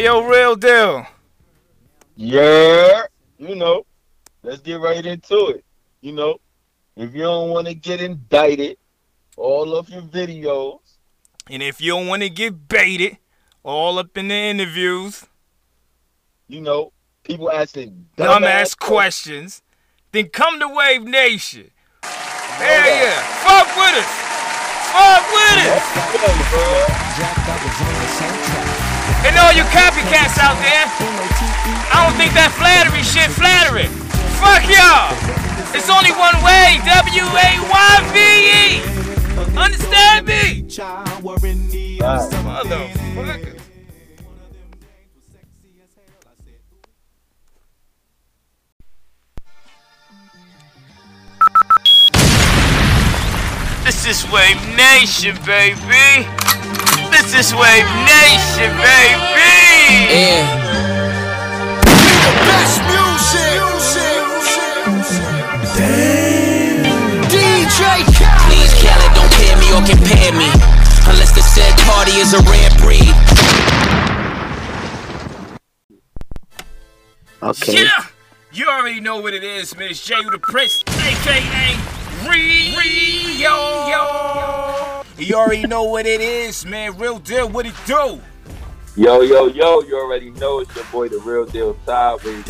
Hey, yo, real deal. Yeah, you know, let's get right into it. You know, if you don't want to get indicted, all of your videos, And if you don't want to get baited, all up in the interviews, you know, people asking dumbass questions, then come to Wayve Nation. Hell yeah. Fuck with us. Fuck with us. And all you copycats out there, I don't think that flattery shit flattering. Fuck y'all. It's only one way. W A Y V E. Understand me? Motherfucker. This is Wayve Nation, baby. This is Wayve Nation, baby. Yeah. Best music. DJ Khaled. Please, Khaled, don't pair me or compare me. Unless the said party is a rare breed. Okay. Yeah, you already know what it is, man. It's Jay the Prince, aka Rio. You already know what it is, man. Real deal, what it do? Yo, yo, yo, you already know it's your boy, the real deal Sideways.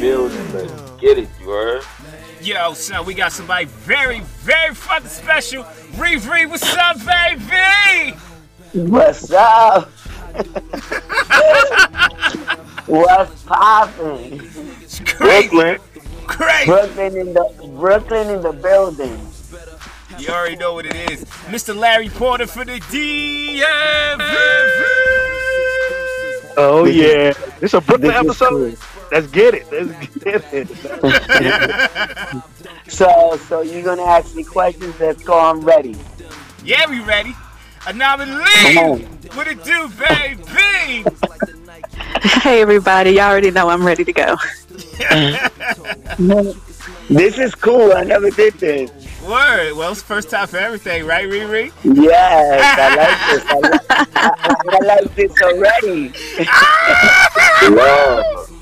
Building, let's get it, you heard? Yo, son, we got somebody very, very fucking special. Riri, what's up, baby? What's up? What's poppin'? It's crazy. Brooklyn. Crazy. Brooklyn in the Brooklyn in the building. You already know what it is. Mr. Larry Porter for the DMV. Oh yeah, it's a Brooklyn This episode. Let's get it. Let's get it. So so you're gonna ask me questions? Let's go. I'm ready. Yeah, we ready. Anomaly. Come on. What it do, baby? Hey everybody, y'all already know I'm ready to go. This is cool. I never did this. Word. Well, it's first time for everything, right, Riri? Yes, I like this. I like, I, I like this already. Wow.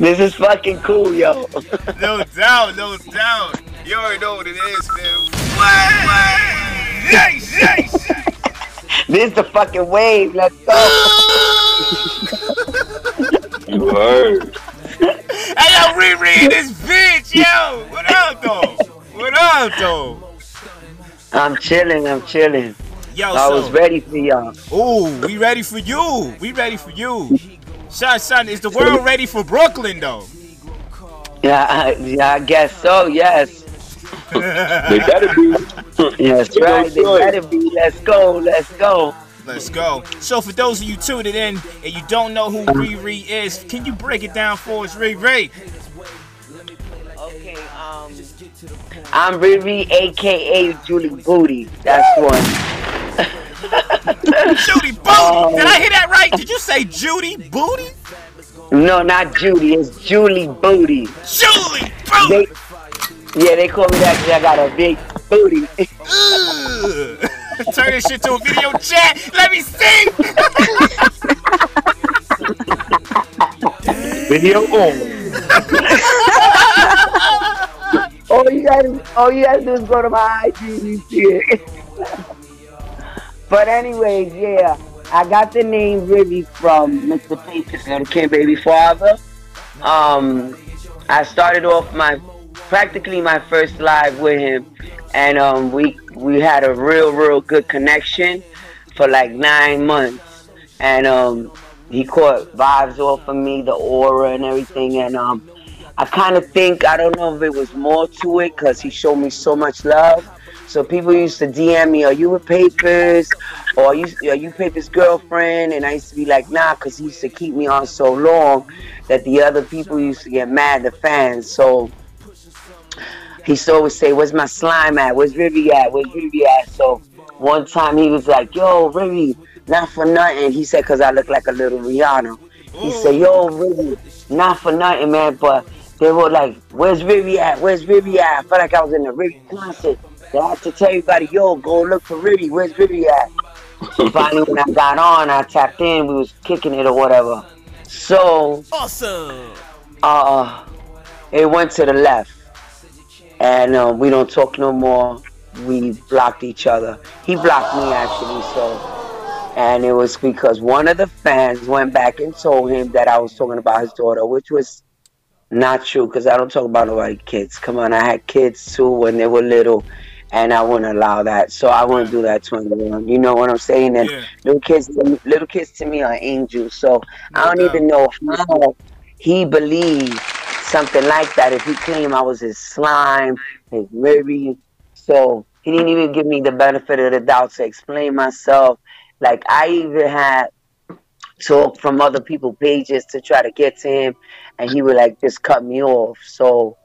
This is fucking cool, yo. No doubt, no doubt. You already know what it is, man. What? Yes, yes. This is the fucking wave. Let's go. You heard. Hey, yo, Riri, this bitch, yo. What up, though? What up, though? I'm chilling. I'm chilling. Yo, I was ready for y'all. ooh, we ready for you. We ready for you. Son, son, is the world ready for Brooklyn, though? Yeah, I, yeah, I guess so. Yes. They better be. Yes, right. They better be. Let's go. Let's go. Let's go. So, for those of you tuning in and you don't know who Riri is, can you break it down for us, Riri? Okay. Um, I'm Riri, aka Julie Booty. That's one. Judy Booty. Oh. Did I hear that right? Did you say Judy Booty? No, not Judy. It's Julie Booty. Julie They, Booty. yeah, they call me that because I got a big booty. Turn this shit to a video chat. Let me see. Video on. all you gotta, all you gotta do is go to my IG and you see it. but anyways, yeah, I got the name Riri from Mr. Patriots and King Baby Father. Um, I started off my practically my first live with him, and um, we we had a real, real good connection for like nine months, and um, he caught vibes off of me, the aura and everything, and um, I kind of think I don't know if it was more to it because he showed me so much love. So people used to DM me, "Are you with Papers?" or "Are you are you Papers' girlfriend?" And I used to be like, "Nah," because he used to keep me on so long that the other people used to get mad, the fans. So he used to always say, "Where's my slime at? Where's Riri at? Where's Riri at?" So one time he was like, "Yo, Riri, not for nothing." He said, "Cause I look like a little Rihanna." He said, "Yo, Riri, not for nothing, man, but." They were like, "Where's Riri at? Where's Riri at?" I felt like I was in the Riri concert. They had to tell everybody, "Yo, go look for Riri. Where's Riri at?" So finally, when I got on, I tapped in. We was kicking it or whatever. So Awesome. uh, it went to the left, and uh, we don't talk no more. We blocked each other. He blocked me actually, so. And it was because one of the fans went back and told him that I was talking about his daughter, which was not true because I don't talk about nobody kids. Come on, I had kids too when they were little, and I wouldn't allow that. So I wouldn't do that to anyone. You know what I'm saying? And Yeah. little kids, little kids to me are angels. So I don't No even know how he believed something like that. If he claimed I was his slime, his Mary, so he didn't even give me the benefit of the doubt to explain myself. Like I even had talk from other people pages to try to get to him and he would like just cut me off so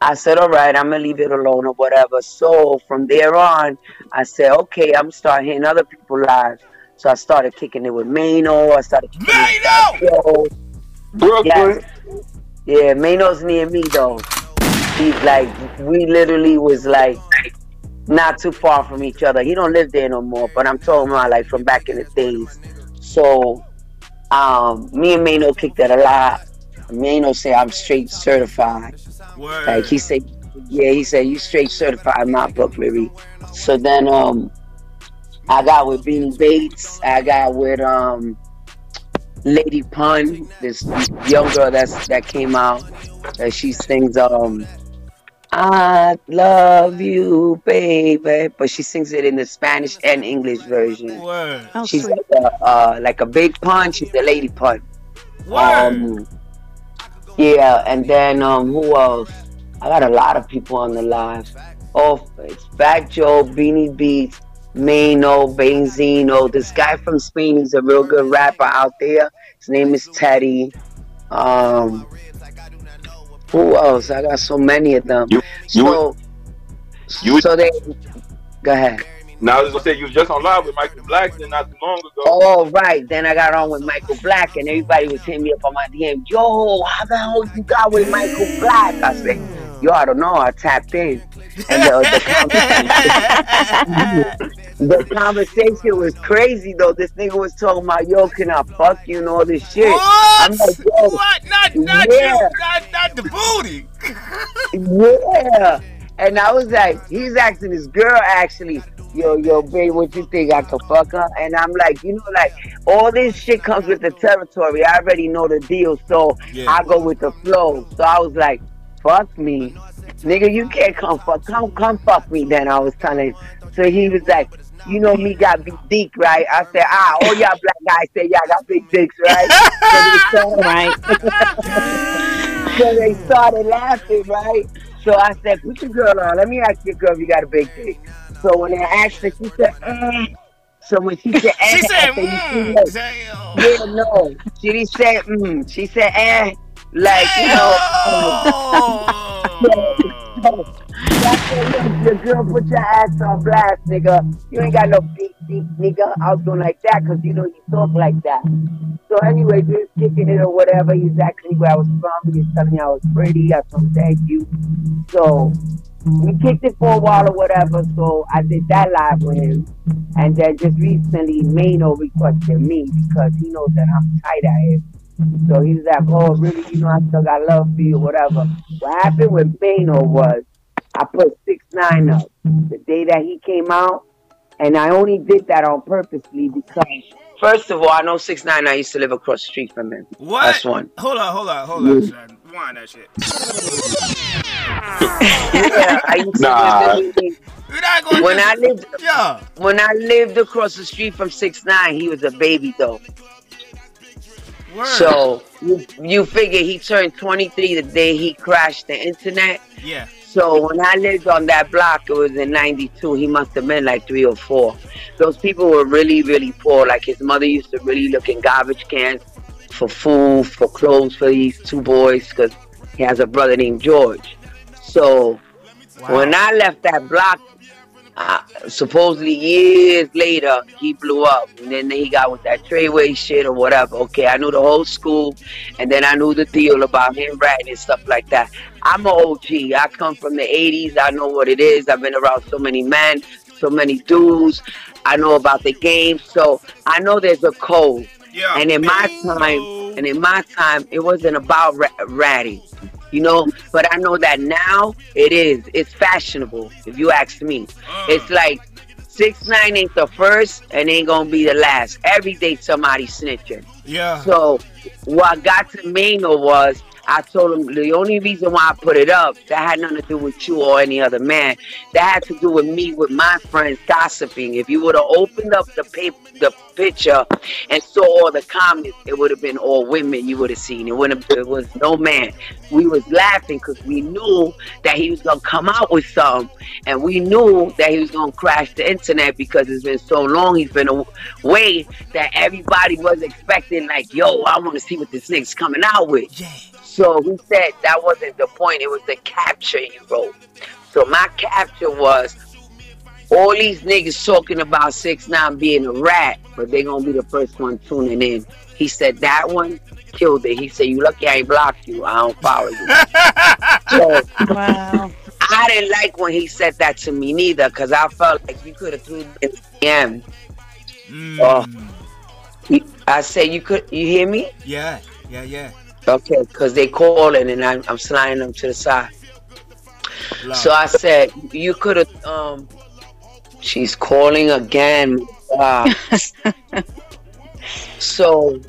i said all right i'm gonna leave it alone or whatever so from there on i said okay i'm start hitting other people lives so i started kicking it with Mano. i started kicking it with Mano! Yo. Brooklyn. yeah Mano's near me though he's like we literally was like not too far from each other he don't live there no more but i'm talking about like from back in the days so um, me and Mano kicked that a lot. Mano say I'm straight certified. Word. Like he said, yeah, he said you straight certified book, Riri. So then um, I got with Beanie Bates. I got with um, Lady Pun, this young girl that's that came out. That she sings um, I love you, baby, but she sings it in the Spanish and English version. Word. Oh, She's like a, uh, like a big pun. She's a lady pun. Word. Um, yeah, and then um, who else? I got a lot of people on the live. Oh, it's Fat Joe, Beanie Beats, Mano, Benzino. This guy from Spain, he's a real good rapper out there. His name is Teddy. Um, who else? I got so many of them. You- you so, you- so they. Go ahead. Now I was gonna say you was just on live with Michael Blackson not too long ago. Oh right, then I got on with Michael Black, and everybody was hitting me up on my DM. Yo, how the hell you got with Michael Black? I said, Yo, I don't know. I tapped in, and the, the, conversation, the conversation was crazy though. This nigga was talking about, Yo, can I fuck you and all this shit. I'm like, yo, What? Not, not Yeah. you. Not, not the booty. Yeah. And I was like, he's asking this girl actually, yo, yo, babe, what you think I could fuck her? And I'm like, you know, like all this shit comes with the territory. I already know the deal, so Yeah. I go with the flow. So I was like, fuck me. Nigga, you can't come fuck come come fuck me then I was telling him. So he was like, you know me got big dick, right? I said, ah, all y'all black guys say y'all got big dicks, right? so, they started, so they started laughing, right? So I said, put your girl on. Let me ask your girl if you got a big dick. So when I asked her, she said, eh. So when she said, eh, She said, I said, mm. Yeah, no. She didn't say, mm. She said, eh. Like, you know. Oh. Your girl put your ass on blast, nigga. You ain't got no big dick, nigga. I was going like that because you know you talk like that. So anyway, we was kicking it or whatever. He's asking where I was from. He was telling me I was pretty. I told him thank you. So we kicked it for a while or whatever. So I did that live with him. And then just recently, Mano requested me because he knows that I'm tight at him. So he's like, oh, really? You know, I still got love for you, whatever. What happened with Mano was I put 6 9 up the day that he came out. And I only did that on purposely because, first of all, I know 6 9 I used to live across the street from him. What? That's one. Hold on, hold on, hold on, son. Rewind that shit. Yeah, I used to Nah. live in- not gonna when I lived Yeah. when I lived across the street from six nine, he was a baby though. Word. So you, you figure he turned 23 the day he crashed the internet. yeah. So when I lived on that block, it was in 92. He must have been like three or four. Those people were really, really poor. Like his mother used to really look in garbage cans for food, for clothes for these two boys because he has a brother named George. So Wow. when I left that block, uh, supposedly years later, he blew up. And then he got with that Treyway shit or whatever. Okay, I knew the whole school. And then I knew the deal about him ratting and stuff like that. I'm an OG. I come from the 80s. I know what it is. I've been around so many men. so many dudes. I know about the game, so I know there's a code. Yeah. And in my time, and in my time, it wasn't about ra- ratty, you know. But I know that now it is. It's fashionable. If you ask me, mm. it's like six nine ain't the first and ain't gonna be the last. Every day somebody snitching. Yeah. So what got to Mano was I told him the only reason why I put it up that had nothing to do with you or any other man. That had to do with me with my friends gossiping. If you would have opened up the paper, the picture, and saw all the comments, it would have been all women. You would have seen it. Wouldn't it was no man. We was laughing because we knew that he was gonna come out with something, and we knew that he was gonna crash the internet because it's been so long. He's been away that everybody was expecting like, yo, I want to see what this nigga's coming out with. Yeah. So he said that wasn't the point. It was the capture he wrote. So my capture was all these niggas talking about six nine being a rat, but they gonna be the first one tuning in. He said that one killed it. He said, "You lucky I ain't blocked you. I don't follow you." so Wow. I didn't like when he said that to me neither, because I felt like you could have threw it in the DM. Mm. Oh. I said, "You could. You hear me?" Yeah. Yeah. Yeah. Okay, because they calling and I'm, I'm sliding them to the side. So I said, you could have, um, she's calling again. Wow. so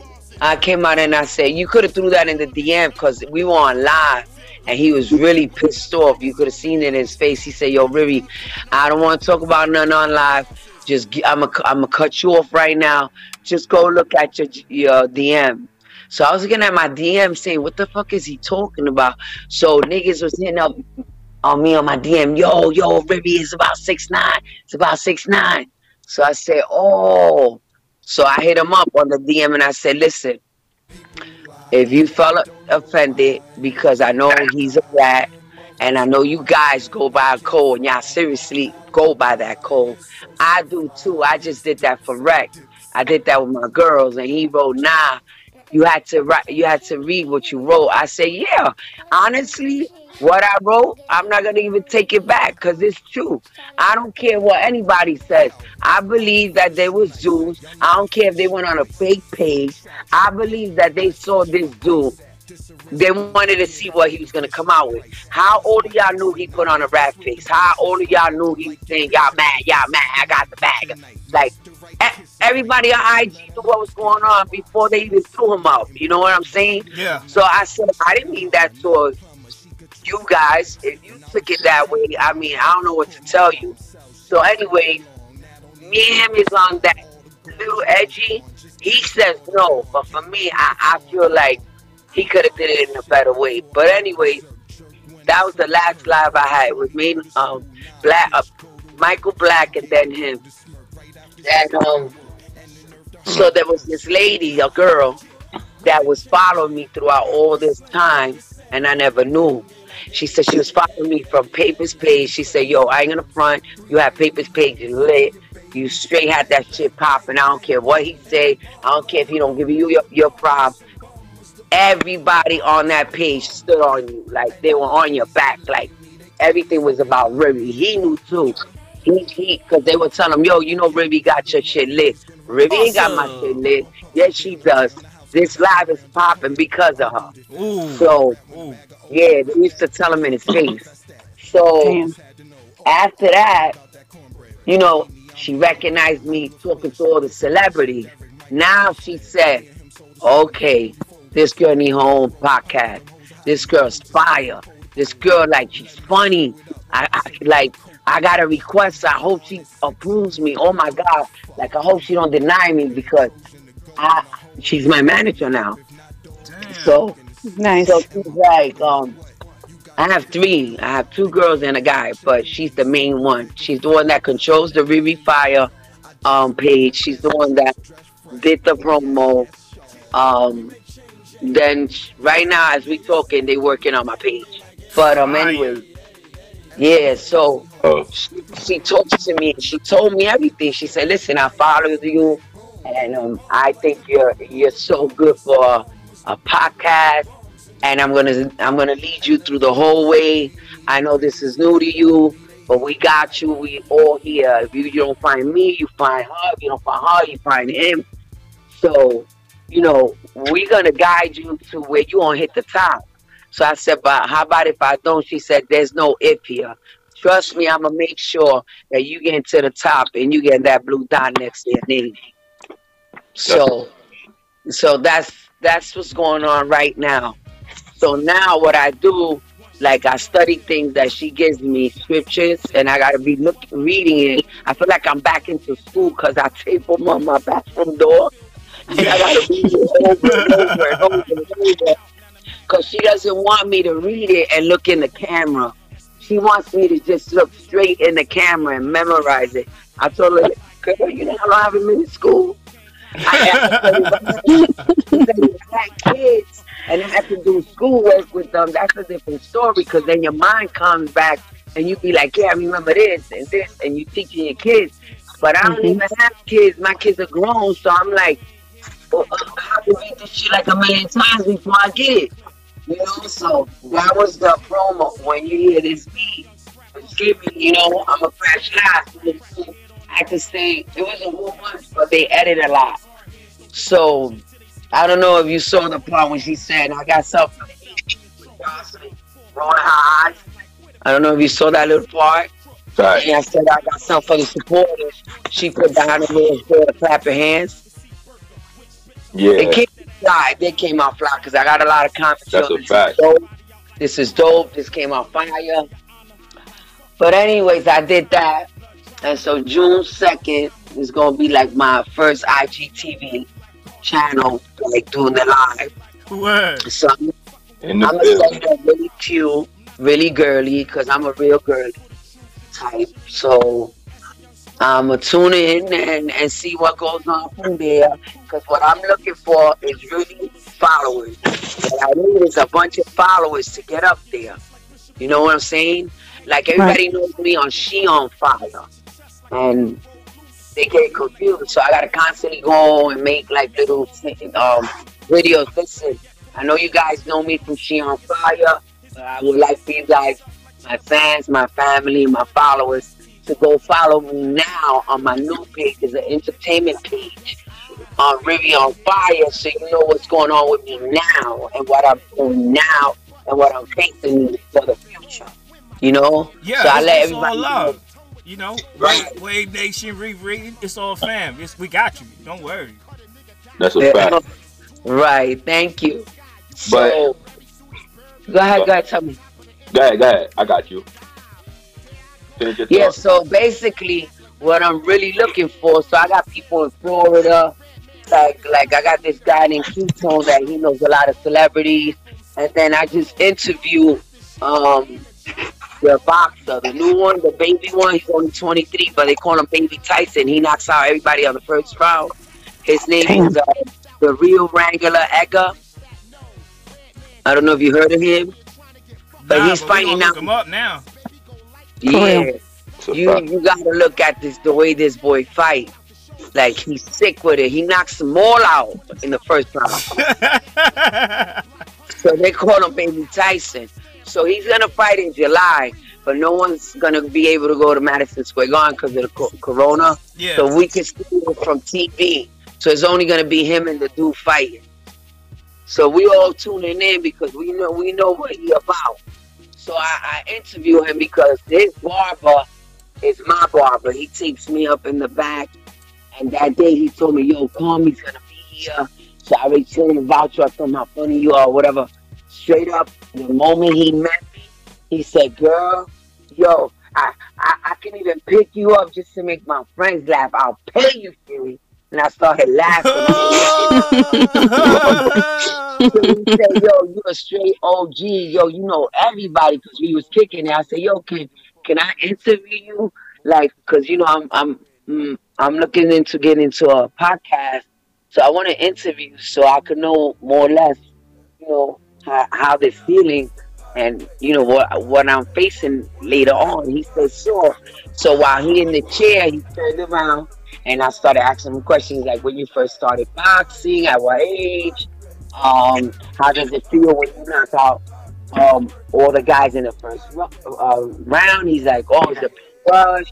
I came out and I said, you could have threw that in the DM because we were on live and he was really pissed off. You could have seen it in his face. He said, yo, Riri, I don't want to talk about nothing on live. Just, I'm to I'm gonna cut you off right now. Just go look at your, your DM. So I was looking at my DM saying, what the fuck is he talking about? So niggas was hitting up on me on my DM, yo, yo, Riri is about six nine. It's about six nine. So I said, oh. So I hit him up on the DM and I said, listen, if you felt offended because I know he's a rat and I know you guys go by a code and y'all seriously go by that code. I do too. I just did that for rec. I did that with my girls and he wrote, nah, you had to write you had to read what you wrote. I said, yeah. Honestly, what I wrote, I'm not gonna even take it back because it's true. I don't care what anybody says. I believe that there was dudes. I don't care if they went on a fake page. I believe that they saw this dude. They wanted to see what he was gonna come out with. How old of y'all knew he put on a rap face? How old of y'all knew he was saying y'all mad, y'all mad, I got the bag. Like everybody on IG knew what was going on before they even threw him out. You know what I'm saying? Yeah. So I said, I didn't mean that towards you guys. If you took it that way, I mean, I don't know what to tell you. So anyway, me and him is on that little edgy. He says no, but for me, I, I feel like he could have did it in a better way. But anyway, that was the last live I had with me, um, Black, uh, Michael Black, and then him. And um, so there was this lady, a girl, that was following me throughout all this time, and I never knew. She said she was following me from Papers Page. She said, "Yo, I ain't gonna front. You have Papers Page lit. You straight had that shit popping. I don't care what he say. I don't care if he don't give you your, your props. Everybody on that page stood on you, like they were on your back, like everything was about Riri. He knew too. He he, because they were telling him, "Yo, you know Riri got your shit lit. Riri ain't got my shit lit. Yes, she does. This live is popping because of her." Ooh. So Ooh. yeah, they used to tell him in his face. So Damn. after that, you know, she recognized me talking to all the celebrities. Now she said, okay, this girl need her own podcast. This girl's fire. This girl, like, she's funny. I, I like, I got a request. I hope she approves me. Oh my God. Like, I hope she don't deny me because I, she's my manager now. So, Nice. so she's like, um, I have three. I have two girls and a guy, but she's the main one. She's the one that controls the Riri Fire um, page. She's the one that did the promo. Um, then right now, as we talking, they working on my page. But um, Fire. anyway, yeah. So Oh. she, she talked to me. She told me everything. She said, "Listen, I followed you, and um, I think you're you're so good for a, a podcast, and I'm gonna I'm gonna lead you through the whole way. I know this is new to you, But we got you. We all here. If you, you don't find me, you find her. If you don't find her, you find him. So, you know, we're gonna guide you to where you gonna hit the top. So I said, but how about if I don't? She said, there's no if here. Trust me, I'm gonna make sure that you get to the top and you get that blue dot next to your name. So, so that's that's what's going on right now. So now what I do, like I study things that she gives me scriptures, and I gotta be look reading it. I feel like I'm back into school because I tape them on my bathroom door, and I gotta read it over and over and over. Cause she doesn't want me to read it and look in the camera. She wants me to just look straight in the camera and memorize it. I told her, girl, you know how long I've been in school? I had kids and I have to do schoolwork with them. That's a different story because then your mind comes back and you be like, yeah, I remember this and this, and you teaching your kids. But I don't Mhm. even have kids. My kids are grown, so I'm like, well, I have to read this shit like a million times before I get it. You know, so that was the promo. When you hear this beat, excuse me, you know, I'm a crash last. I could say it was a whole bunch, but they edit a lot. So I don't know if you saw the part when she said, I got something. Rolling her eyes. I don't know if you saw that little part. Right. And I said, I got something for the supporters. She put down a little clap her hands. Yeah. It came fly. They came out fly because I got a lot of comments. That's yo, a this fact. Is dope. This is dope. This came out fire. But anyways, I did that. And so June 2nd is going to be like my first IGTV channel, like doing the live. Word. So I'm In I'm gonna say building. that really cute, really girly, because I'm a real girly type. So I'm gonna tune in and, and see what goes on from there. Because what I'm looking for is really followers. What I need is a bunch of followers to get up there. You know what I'm saying? Like everybody knows me on She on Fire, and they get confused. So I gotta constantly go and make like little um, videos. Listen, I know you guys know me from She on Fire, but I would like for you guys, my fans, my family, my followers, to go follow me now on my new page. It's an entertainment page on Riri on Fire, so you know what's going on with me now and what I'm doing now and what I'm facing for the future. You know, Yeah, so I it's, let it's all everybody know. love. You know, Right. Wave, Wayve Nation, Reread, it's all fam. It's, we got you. Don't worry. That's a Yeah. fact. Right, thank you. So, go ahead, go ahead, tell me. Go ahead, go ahead. I got you. Finish Yeah, thought. so basically, what I'm really looking for, so I got people in Florida, like like I got this guy named Q-Tone that he knows a lot of celebrities, and then I just interview um the boxer, the new one, the baby one. He's only 23, but they call him Baby Tyson. He knocks out everybody on the first round. His name is uh, the real Berlanga Edgar. I don't know if you heard of him. But Nah, he's we fighting gonna now. Look him up now. Yeah. You you gotta look at this the way this boy fight. Like he's sick with it. He knocks them all out in the first round. So they call him Baby Tyson. So he's gonna fight in July, but no one's gonna be able to go to Madison Square Garden because of the co- Corona. yeah. So we can see it from TV. So it's only gonna be him and the dude fighting. So we all tuning in because we know we know what he about. So I, I interview him because his barber is my barber. He takes me up in the back, and that day he told me, "Yo, Carmi's gonna be here." So I already told him about you. I told him how funny you are, whatever. Straight up, the moment he met me, he said, "Girl, yo, I, I, I can even pick you up just to make my friends laugh. I'll pay you it." And I started laughing. He said, "Yo, you a straight OG. Yo, you know everybody because we was kicking it." I said, "Yo, can can I interview you? Like, cause you know I'm I'm mm, I'm looking into getting into a podcast, so I want to interview so I could know more or less, you know, how, how they're feeling." And you know what what I'm facing later on. He said sure. So while he in the chair, he turned around and I started asking him questions like when you first started boxing, at what age, um, how does it feel when you knock out um, all the guys in the first uh, round. He's like, "Oh, it's a rush."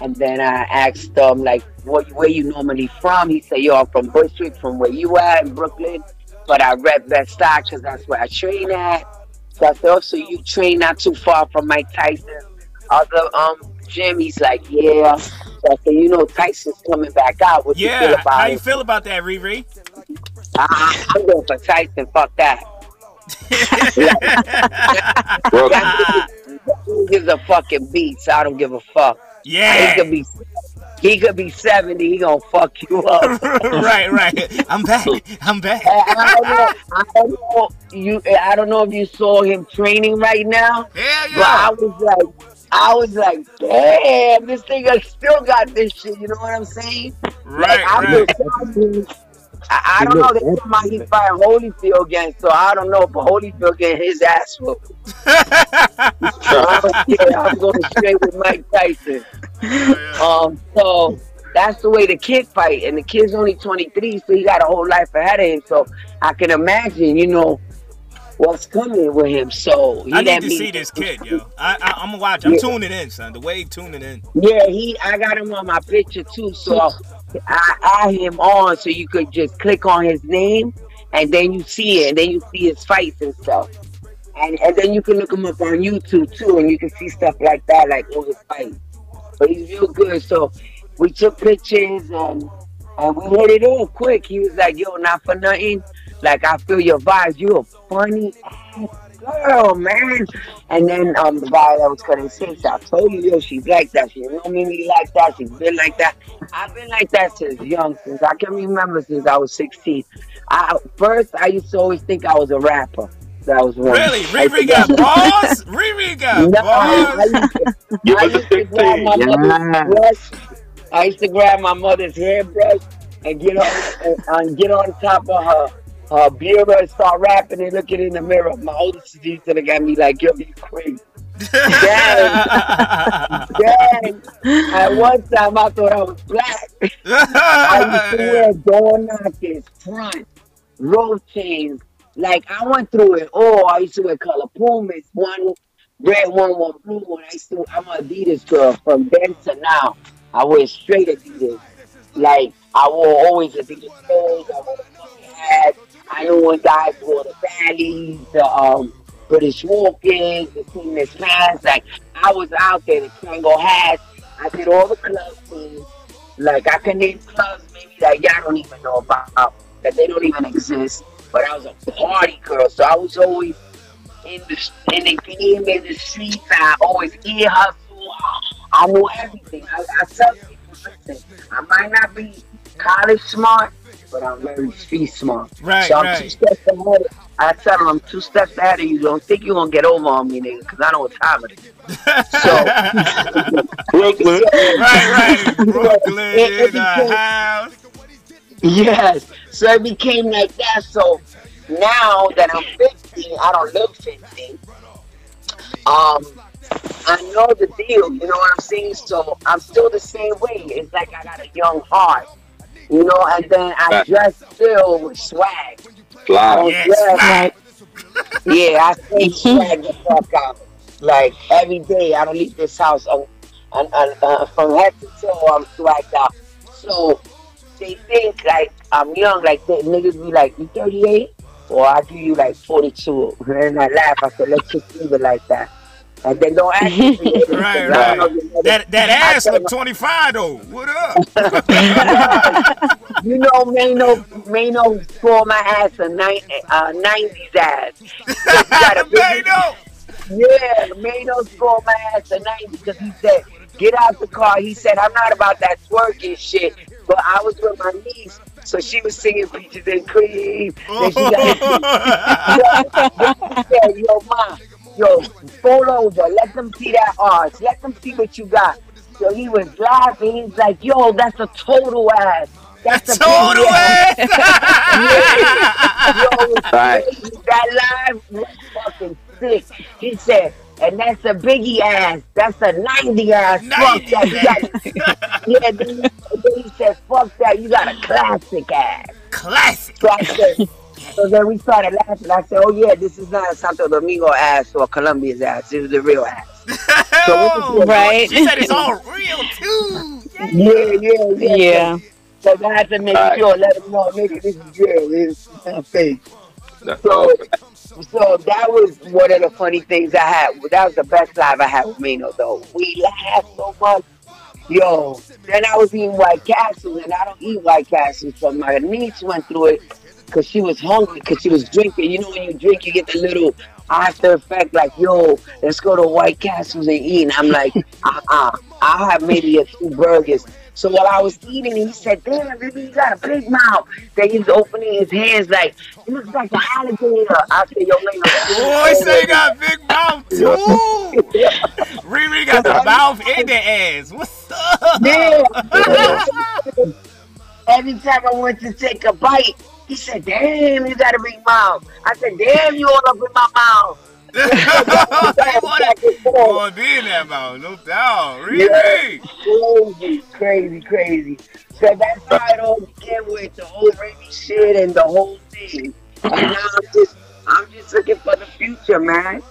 And then I asked him like, "What where you normally from?" He said, "Yo, I'm from Bushwick, from where you at in Brooklyn, but I rep Bed-Stuy because that's where I train at." So I said, "Oh, so you train not too far from Mike Tyson?" Other um gym, he's like, "Yeah." So I said, "You know, Tyson's coming back out. What you feel Yeah. about How it?" you feel about that, Riri? I, I'm going for Tyson. Fuck that. Bro, Who gives a fucking beat? So I don't give a fuck. Yeah, He yeah. could be, he could be seventy. He gonna fuck you up. right, right. I'm back. I'm back. I, I don't know. I don't know. You. I don't know if you saw him training right now, Hell yeah. but I was like, I was like, damn, this nigga still got this shit. You know what I'm saying? Right, like, I'm right. just, I, I don't know. They talking about he fight Holyfield again, so I don't know if Holyfield getting his ass whooped. I don't. I'm going straight with Mike Tyson. Um, so that's the way the kid fight, and the kid's only 23, so he got a whole life ahead of him. So I can imagine, you know, what's coming with him. So I need to see this kid, yo. I, I, I'm gonna watch. I'm Yeah. tuning in, son. The wave tuning in. Yeah, he. I got him on my picture too, so I add him on so you could just click on his name, and then you see it, and then you see his fights and stuff. And, and then you can look him up on YouTube too, and you can see stuff like that, like all his fights. But he's real good. So we took pictures and and we hit it all quick. He was like, "Yo, not for nothing. Like I feel your vibes. You a funny ass girl, man." And then um the guy that was cutting six, I told you, yo, she's like that. She know me, me like that. She's been like that. I've been like that since young, since I can remember since I was 16. I first I used to always think I was a rapper. That was one. Really? I used to Riri got grab- balls? Riri got No, I, I balls? used to, You was a used to grab my 16. mother's. I used to grab my mother's hairbrush and get on and, and get on top of her Uh, her bureau and start rapping and looking in the mirror. My older sister used to look at me like, "Yo, you crazy." Dang. At one time, I thought I was black. I used to wear door knockers, front, rope chains. Like I went through it all. I used to wear color Pumas, one red one, one blue one. I used to. I'm an Adidas girl from then to now. I wear straight Adidas. Like I wore always Adidas clothes. I wore fucking hat. I when guys wore the valleys, the um British walkers, the seamless pants. Like I was out there, the Kangol hats. I did all the club things. Like I can name clubs maybe that y'all don't even know about, that they don't even exist. But I was a party girl, so I was always in the in the game, in the streets. I always ear hustle. I knew everything. I, I tell people, listen, I might not be college smart, but I'm very street smart. Right, so I'm right. two steps ahead. I tell them I'm two steps ahead of you. Don't think you're gonna get over on me, nigga, because I know what time it is. So Brooklyn. right, right. Brooklyn It- it in the house. Yes. So it became like that. So now that I'm 15, I don't look 15. Um, I know the deal. You know what I'm saying? So I'm still the same way. It's like I got a young heart. You know, and then I Right. dress still with swag. Fly. don't Yes, dress. right. Yeah, I stay swag the fuck out. Like every day, I don't leave this house. Um, and, and, uh, from head to toe, I'm swagged out. So they think like I'm young, like the niggas be like, "You 38?" Or I give you like 42. And I laugh. I said, "Let's just leave it like that." And then don't ask me. Right, because I don't know right. know That that ass look 25 though. What up? You know, Mano, Mano scored my ass a ni- uh, 90s ass. got a big- Mano. Yeah, Mano scored my ass a 90 because he said, get out the car. He said, I'm not about that twerking shit. But I was with my niece, so she was singing Peaches and Cream. Then she got, said, yo, ma, yo, fall over. Let them see that arch. Let them see what you got. So he was laughing. He's like, yo, that's a total ass. That's a Total ass. ass. Yo, Right. that live was fucking sick. He said, and that's a biggie ass. That's a 90 ass. Fuck that. You got, yeah, then, he- then he said, fuck that. You got a classic ass. Classic. So I said, So then we started laughing. I said, "Oh yeah, this is not a Santo Domingo ass or Colombia's ass. This is the real ass." Oh, Right. She said it's all real too. Yeah, yeah, yeah. Yeah. So I had to make Alright. sure, let them know, nigga, this is real. It's not fake. So, so that was one of the funny things I had. That was the best live I had with Mino, though. We laughed so much. Yo, then I was eating White Castles, and I don't eat White Castles, so my niece went through it because she was hungry, because she was drinking. You know, when you drink, you get the little after effect, like, yo, let's go to White Castles and eat. And I'm like, uh-uh, I'll have maybe a few burgers. So while I was eating, he said, damn, baby, you got a big mouth. Then he's opening his hands like, it looks like an alligator. I said, yo, man. Boy, say got big mouth too. Riri got the mouth and the ass. What's up? Yeah. Every time I went to take a bite, he said, damn, you got a big mouth. I said, damn, you all up in my mouth. they want to be in that mouth, no doubt. Riri. Crazy, crazy, crazy. So that's how it all began with the whole Remy shit and the whole thing. And now I'm just, I'm just looking for the future, man.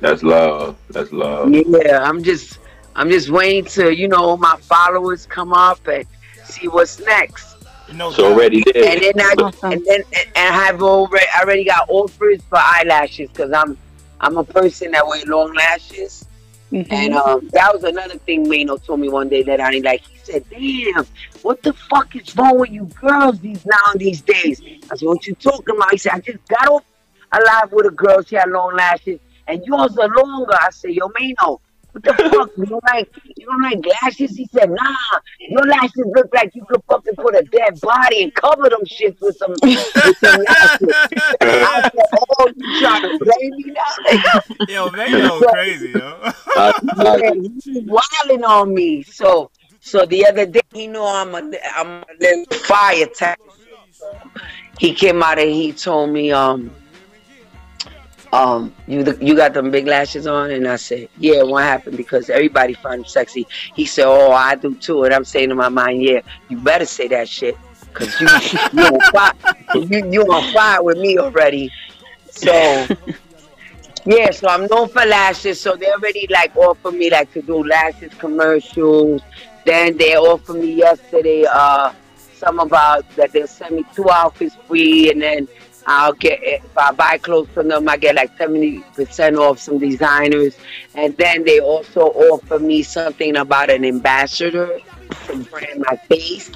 That's love. That's love. Yeah, I'm just, I'm just waiting to, you know, my followers come up and see what's next. No It's doubt. already there. And then I, Awesome. and then, and I have already, I already got offers for eyelashes because I'm, I'm a person that wear long lashes. Mhm. And um, that was another thing Mano told me one day that I didn't like. He said, "Damn, what the fuck is wrong with you girls these now these days?" I said, "What you talking about?" He said, "I just got off alive with a girl. She had long lashes, and yours are longer." I said, "Yo, Mano, what the fuck? You don't like you don't like lashes?" He said, "Nah, your lashes look like you could fucking put a dead body and cover them shits with some with some lashes." I said, "Oh, you trying to blame me now?" Yo, Mano crazy, yo. I- I- Yeah, he's wilding on me. So, so the other day, he know I'm a, I'm a little fire type. He came out and he told me, um, um, you the, you got them big lashes on, and I said, yeah. What happened? Because everybody find them sexy. He said, oh, I do too. And I'm saying in my mind, yeah, you better say that shit, cause you you on fire, you, you on fire with me already. So. Yeah, so I'm known for lashes. So they already like offer me like to do lashes commercials. Then they offered me yesterday uh some about that they'll send me two outfits free, and then I'll get if I buy clothes from them, I get like seventy percent off some designers. And then they also offer me something about an ambassador to brand my face.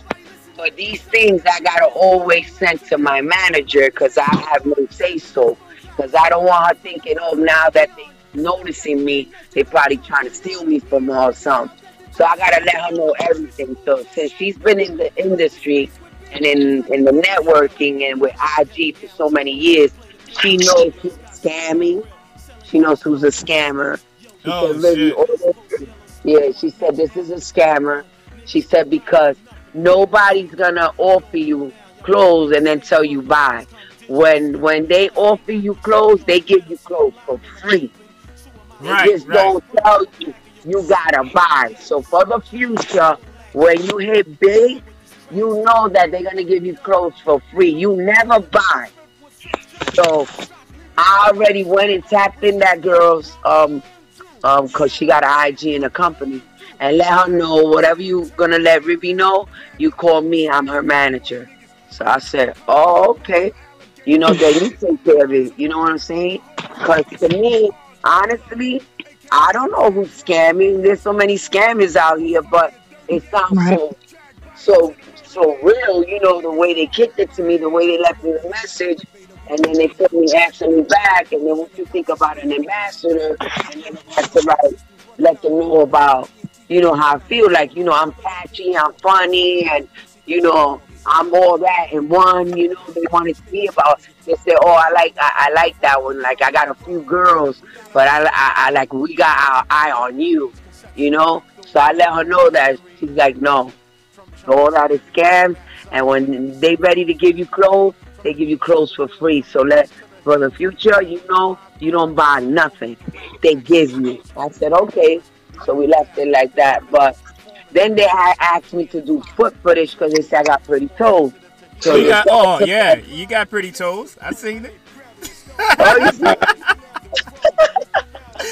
But these things I gotta always send to my manager because I have no say so. Because I don't want her thinking, oh, now that they noticing me, they probably trying to steal me from her or something. So I gotta let her know everything. So since she's been in the industry and in in the networking and with IG for so many years, she knows who's scamming. She knows who's a scammer. She Oh, said, shit. yeah, she said this is a scammer. She said because nobody's gonna offer you clothes and then tell you buy. When when they offer you clothes, they give you clothes for free. They Right, just right. don't tell you you gotta buy. So for the future, when you hit big, you know that they're gonna give you clothes for free. You never buy. So I already went and tapped in that girl's um um cause she got an IG in the company and let her know whatever you gonna let Ruby know, you call me, I'm her manager. So I said, Oh, okay. You know, that you take care of it. You know what I'm saying? Cause to me, honestly, I don't know who's scamming. There's so many scammers out here, but it sounds Right. so so so real, you know, the way they kicked it to me, the way they left me the message, and then they put me me back, and then what you think about an ambassador, and then I have to like let them know about, you know, how I feel like, you know, I'm catchy, I'm funny, and you know, I'm all that in one, you know, they wanted to be about they said, Oh, I like I, I like that one. Like I got a few girls, but I, I I like we got our eye on you, you know? So I let her know that she's like, No, all that is scams and when they ready to give you clothes, they give you clothes for free. So let for the future, you know, you don't buy nothing. They give you. I said, Okay. So we left it like that. But then they had asked me to do foot footage because they said I got pretty toes. So You you got, oh yeah, you got pretty toes. I seen it. Oh, you see?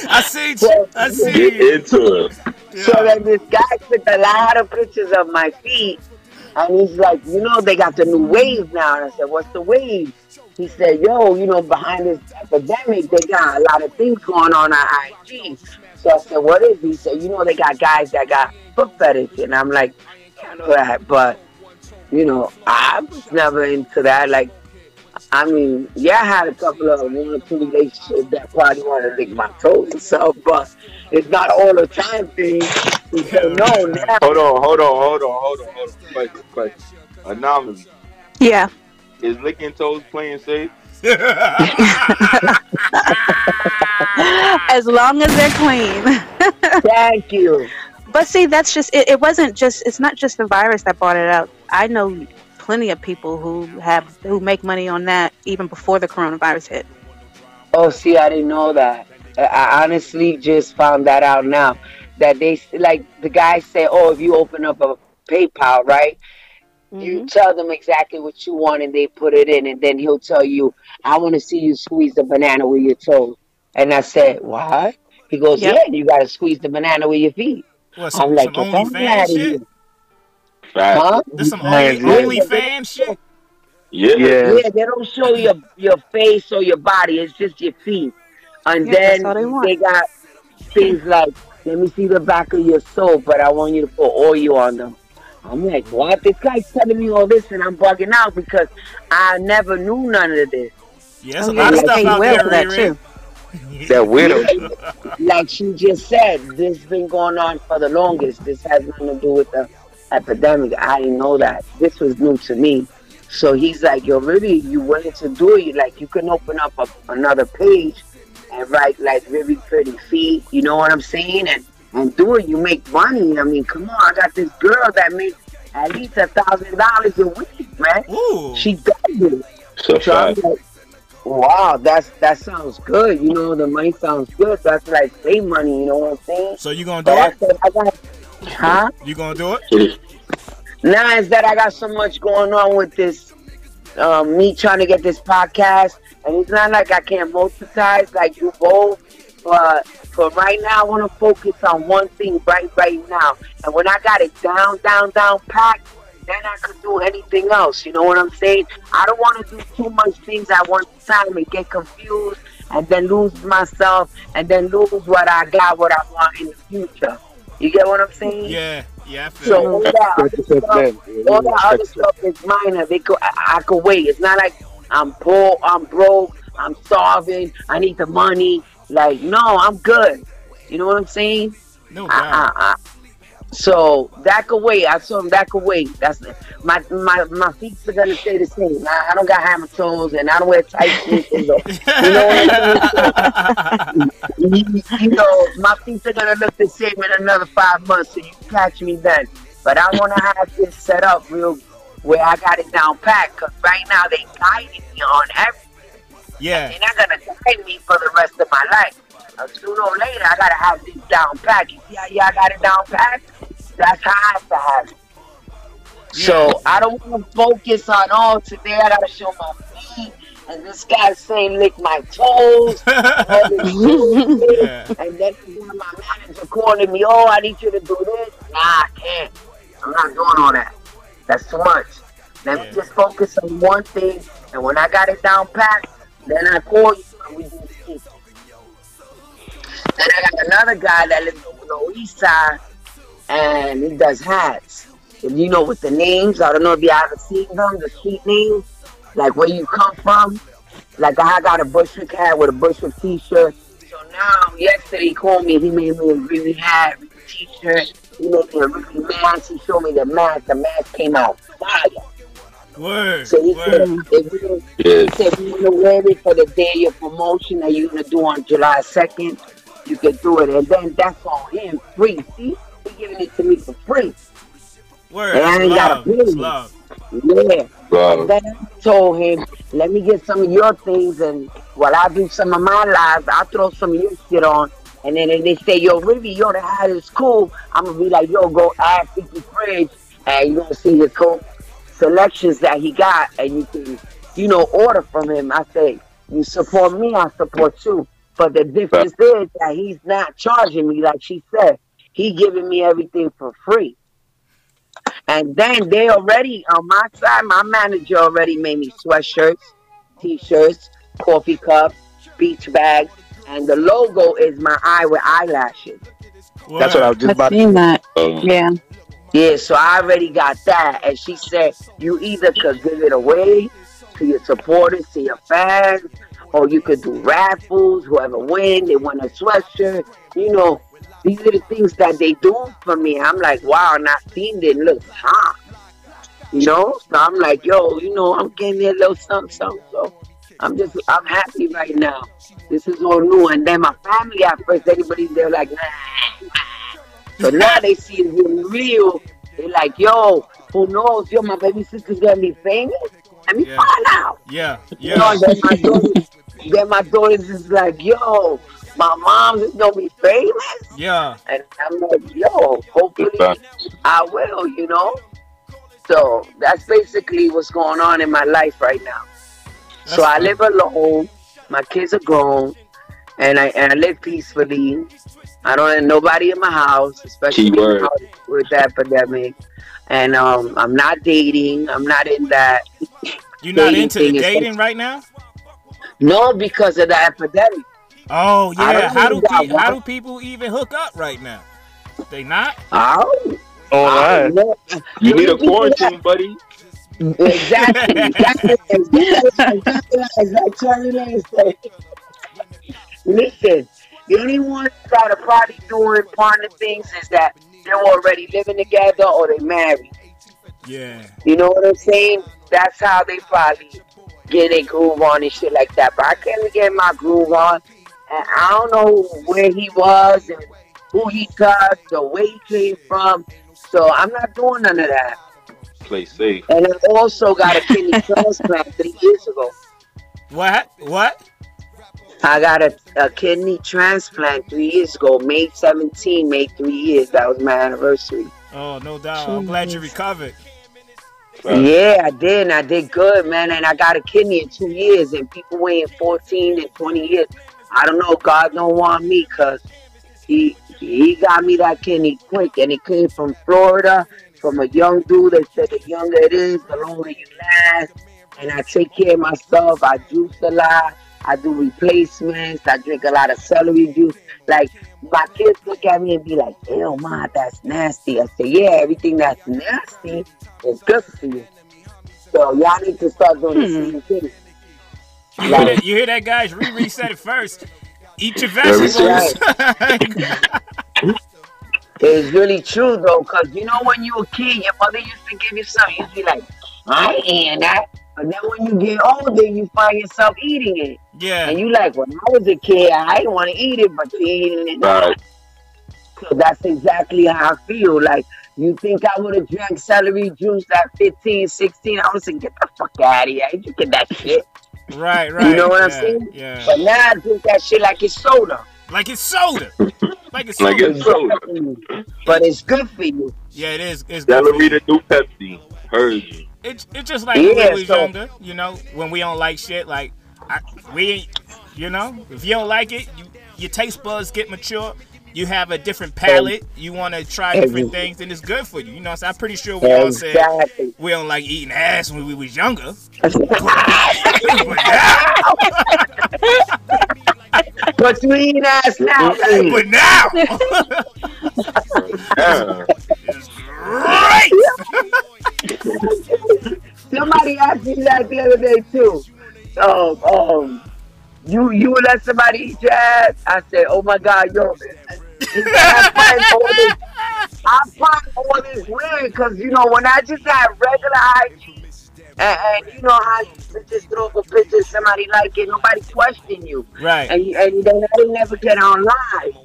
I seen you. I Get seen you. into it. So then this guy took a lot of pictures of my feet, and he's like, you know, they got the new wave now. And I said, what's the wave? He said, yo, you know, behind this epidemic, they got a lot of things going on on IG. So I said, what is? it? He said, you know, they got guys that got foot fetish, and I'm like, I know that, but you know, I was never into that. Like, I mean, yeah, I had a couple of one or two relationships that probably wanted to lick my toes and stuff, but it's not all the time thing. He no, now. Hold on, hold on, hold on, hold on, hold on. Question, question. Anomaly. Yeah. Is licking toes playing safe? As long as they're clean. Thank you. But see, that's just it, it wasn't just it's not just the virus that brought it out. I know plenty of people who have who make money on that even before the coronavirus hit. Oh, see, I didn't know that. I- I honestly just found that out now. That they like the guy said, "Oh, if you open up a PayPal, right? You mm-hmm. tell them exactly what you want, and they put it in, and then he'll tell you, "I want to see you squeeze the banana with your toes." And I said, "What?" He goes, Yep. "Yeah, you got to squeeze the banana with your feet." What, I'm like, some "Get that OnlyFans shit? here." Right. Huh? There's some Yeah, only, yeah. OnlyFans shit? Yeah. Yeah. Yeah, they don't show your your face or your body. It's just your feet. And Yeah, then they got things like, let me see the back of your soul, but I want you to put oil on them. I'm like, what? This guy's telling me all this, and I'm bugging out because I never knew none of this. Yeah, there's a Oh, lot of stuff they out will there, that, Riri. That widow. Like she just said, this has been going on for the longest. This has nothing to do with the epidemic. I didn't know that. This was new to me. So he's like, yo, really, you willing to do it? Like, you can open up a, another page and write like really pretty feet. You know what I'm saying? And and do it. You make money. I mean, come on. I got this girl that makes at least a thousand dollars a week, man. Ooh. She does it. So So I'm like, wow, that's that sounds good. You know, the money sounds good. That's like pay money. You know what I'm saying? So you gonna do But I it? said, I got, huh? You gonna do it? Now is that I got so much going on with this, um, me trying to get this podcast, and it's not like I can't multitask like you both, but for right now, I want to focus on one thing right right now, and when I got it down, down, down packed, then I could do anything else. You know what I'm saying? I don't want to do too much things at one time and get confused, and then lose myself, and then lose what I got, what I want in the future. You get what I'm saying? Yeah, yeah, So you. all that other stuff, all that other stuff is minor. They could, I, I could wait. It's not like I'm poor, I'm broke, I'm starving, I need the money. Like, no, I'm good. You know what I'm saying? No I. I, I, so that could wait. I told him that could wait. That's my my my feet are gonna stay the same. I, I don't got hammer toes and I don't wear tight shoes. You know what I'm saying? you, you know, my feet are gonna look the same in another five months, so you catch me then. But I want to have this set up real, where I got it down pat. Cause right now they guiding me on everything. yeah, They're not gonna guide me for the rest of my life. Uh, sooner or later, I gotta have this down packed. You see how y'all got it down pat? That's how I have to have it. So I don't want to focus on oh today I gotta show my feet and this guy's saying lick my toes. all this shit. yeah. And then my manager calling me, oh, I need you to do this. Nah, I can't. I'm not doing all that. That's too much. Let Yeah. me just focus on one thing, and when I got it down pat, then I call you and we do the. Then I got another guy that lives over the east side, and he does hats. And you know with the names, I don't know if you ever seen them, the street names, like where you come from. Like I got a Bushwick hat with a Bushwick t-shirt. So now, yesterday he called me. He made me a Riri hat, Riri t-shirt. He made me a Riri mask. He showed me the mask. The mask came out fire. Word, So he said, word. if you, Yeah. he said, if you want to wear it for the day of promotion that you're going to do on July 2nd, you can do it. And then that's on him, free. See? He giving it to me for free. Word. And I ain't got a love. bill. Love. Yeah. Wow. And then I told him, let me get some of your things, and while I do some of my lives, I'll throw some of your shit on. And then if they say, yo, Ricky, yo, the hat is cool, I'm going to be like, yo, go ask Vicky Fridge, and you're going to see his coat. selections that he got, and you can, you know, order from him. I say, you support me, I support you. But the difference is that he's not charging me, like she said. He giving me everything for free. And then they already on my side, my manager already made me sweatshirts, t-shirts, coffee cups, beach bags, and the logo is my eye with eyelashes. That's what I was just I've about to seen that. Yeah. Yeah, so I already got that. And she said you either could give it away to your supporters, to your fans, or you could do raffles, whoever win, they win a sweatshirt. You know, these are the things that they do for me. I'm like, wow, not seen it. Look, hot. You know? So I'm like, yo, you know, I'm getting me a little something, something. So I'm just, I'm happy right now. This is all new. And then my family at first, everybody, they're like, nah. So now they see it really real. They're like, yo, who knows? Yo, my baby sister's gonna be famous. Let me Yeah. find out. Yeah, You know, yeah. then my daughters, then my daughters is like, yo, my mom's is gonna be famous. Yeah. And I'm like, yo, hopefully I will, you know? So that's basically what's going on in my life right now. so That's I live alone. My kids are grown, and I and I live peacefully. I don't have nobody in my house, especially Keyword. with that epidemic. And um, I'm not dating. I'm not in that. You're not into the dating right now? No, because of the epidemic. Oh yeah. How do pe- how do people even hook up right now? They not? Oh, online. You need a quarantine, buddy. Exactly. exactly. Exactly. Exactly. Like Charlie Lane said. Listen, the only ones that are probably doing partner things is that they're already living together or they married. Yeah. You know what I'm saying? That's how they probably get their groove on and shit like that. But I can't get my groove on. And I don't know where he was and who he touched or where he came from. So I'm not doing none of that. Play safe. And I also got a kidney transplant three years ago. What? What? I got a, a kidney transplant three years ago. May 17 made three years. That was my anniversary. Oh, no doubt. I'm glad you recovered. Right. Yeah, I did. And I did good, man. And I got a kidney in two years. And people waiting 14 and 20 years. I don't know. God don't want me because he, he got me that kidney quick. And it came from Florida, from a young dude They said the younger it is, the longer you last. And I take care of myself. I juice a lot. I do replacements. I drink a lot of celery juice. Like my kids look at me and be like, "Ew, ma, that's nasty." I say, "Yeah, everything that's nasty is good for you." So y'all need to start doing the hmm. same thing. You hear that, you hear that guys? Riri said it first. Eat your vegetables. It's really true though, cause you know when you were a kid, your mother used to give you something. You'd be like, "I ain't that." But then when you get older, you find yourself eating it, yeah. and you like, "When I was a kid, I didn't want to eat it, but you're eating it now." Right. So that's exactly how I feel. Like, you think I would have drank celery juice at 15, 16? I was like, get the fuck out of here. I ain't drinking that shit. Right, right. You know what I'm saying? Yeah. But now I drink that shit like it's soda. Like it's soda. Like it's Like soda. it's soda. But it's good for you. Yeah, it is. It's good. Celery the new Pepsi. Heard you. It's it's just like Yeah, when we was so- younger, you know, when we don't like shit. Like I, we, you know, if you don't like it, you, your taste buds get mature. You have a different palate. You want to try different things, and it's good for you. You know, so I'm pretty sure we all said we don't like eating ass when we was younger. but you eat ass now, but now, Yeah. it's great. Somebody asked me that the other day too. Um, um, you you would let somebody eat your ass? I said, oh my god, yo, I find all this, I find all this weird because you know when I just had regular IG, and, and you know how you just throw up a picture, somebody like it, nobody question you, Right. and and then I never get on live.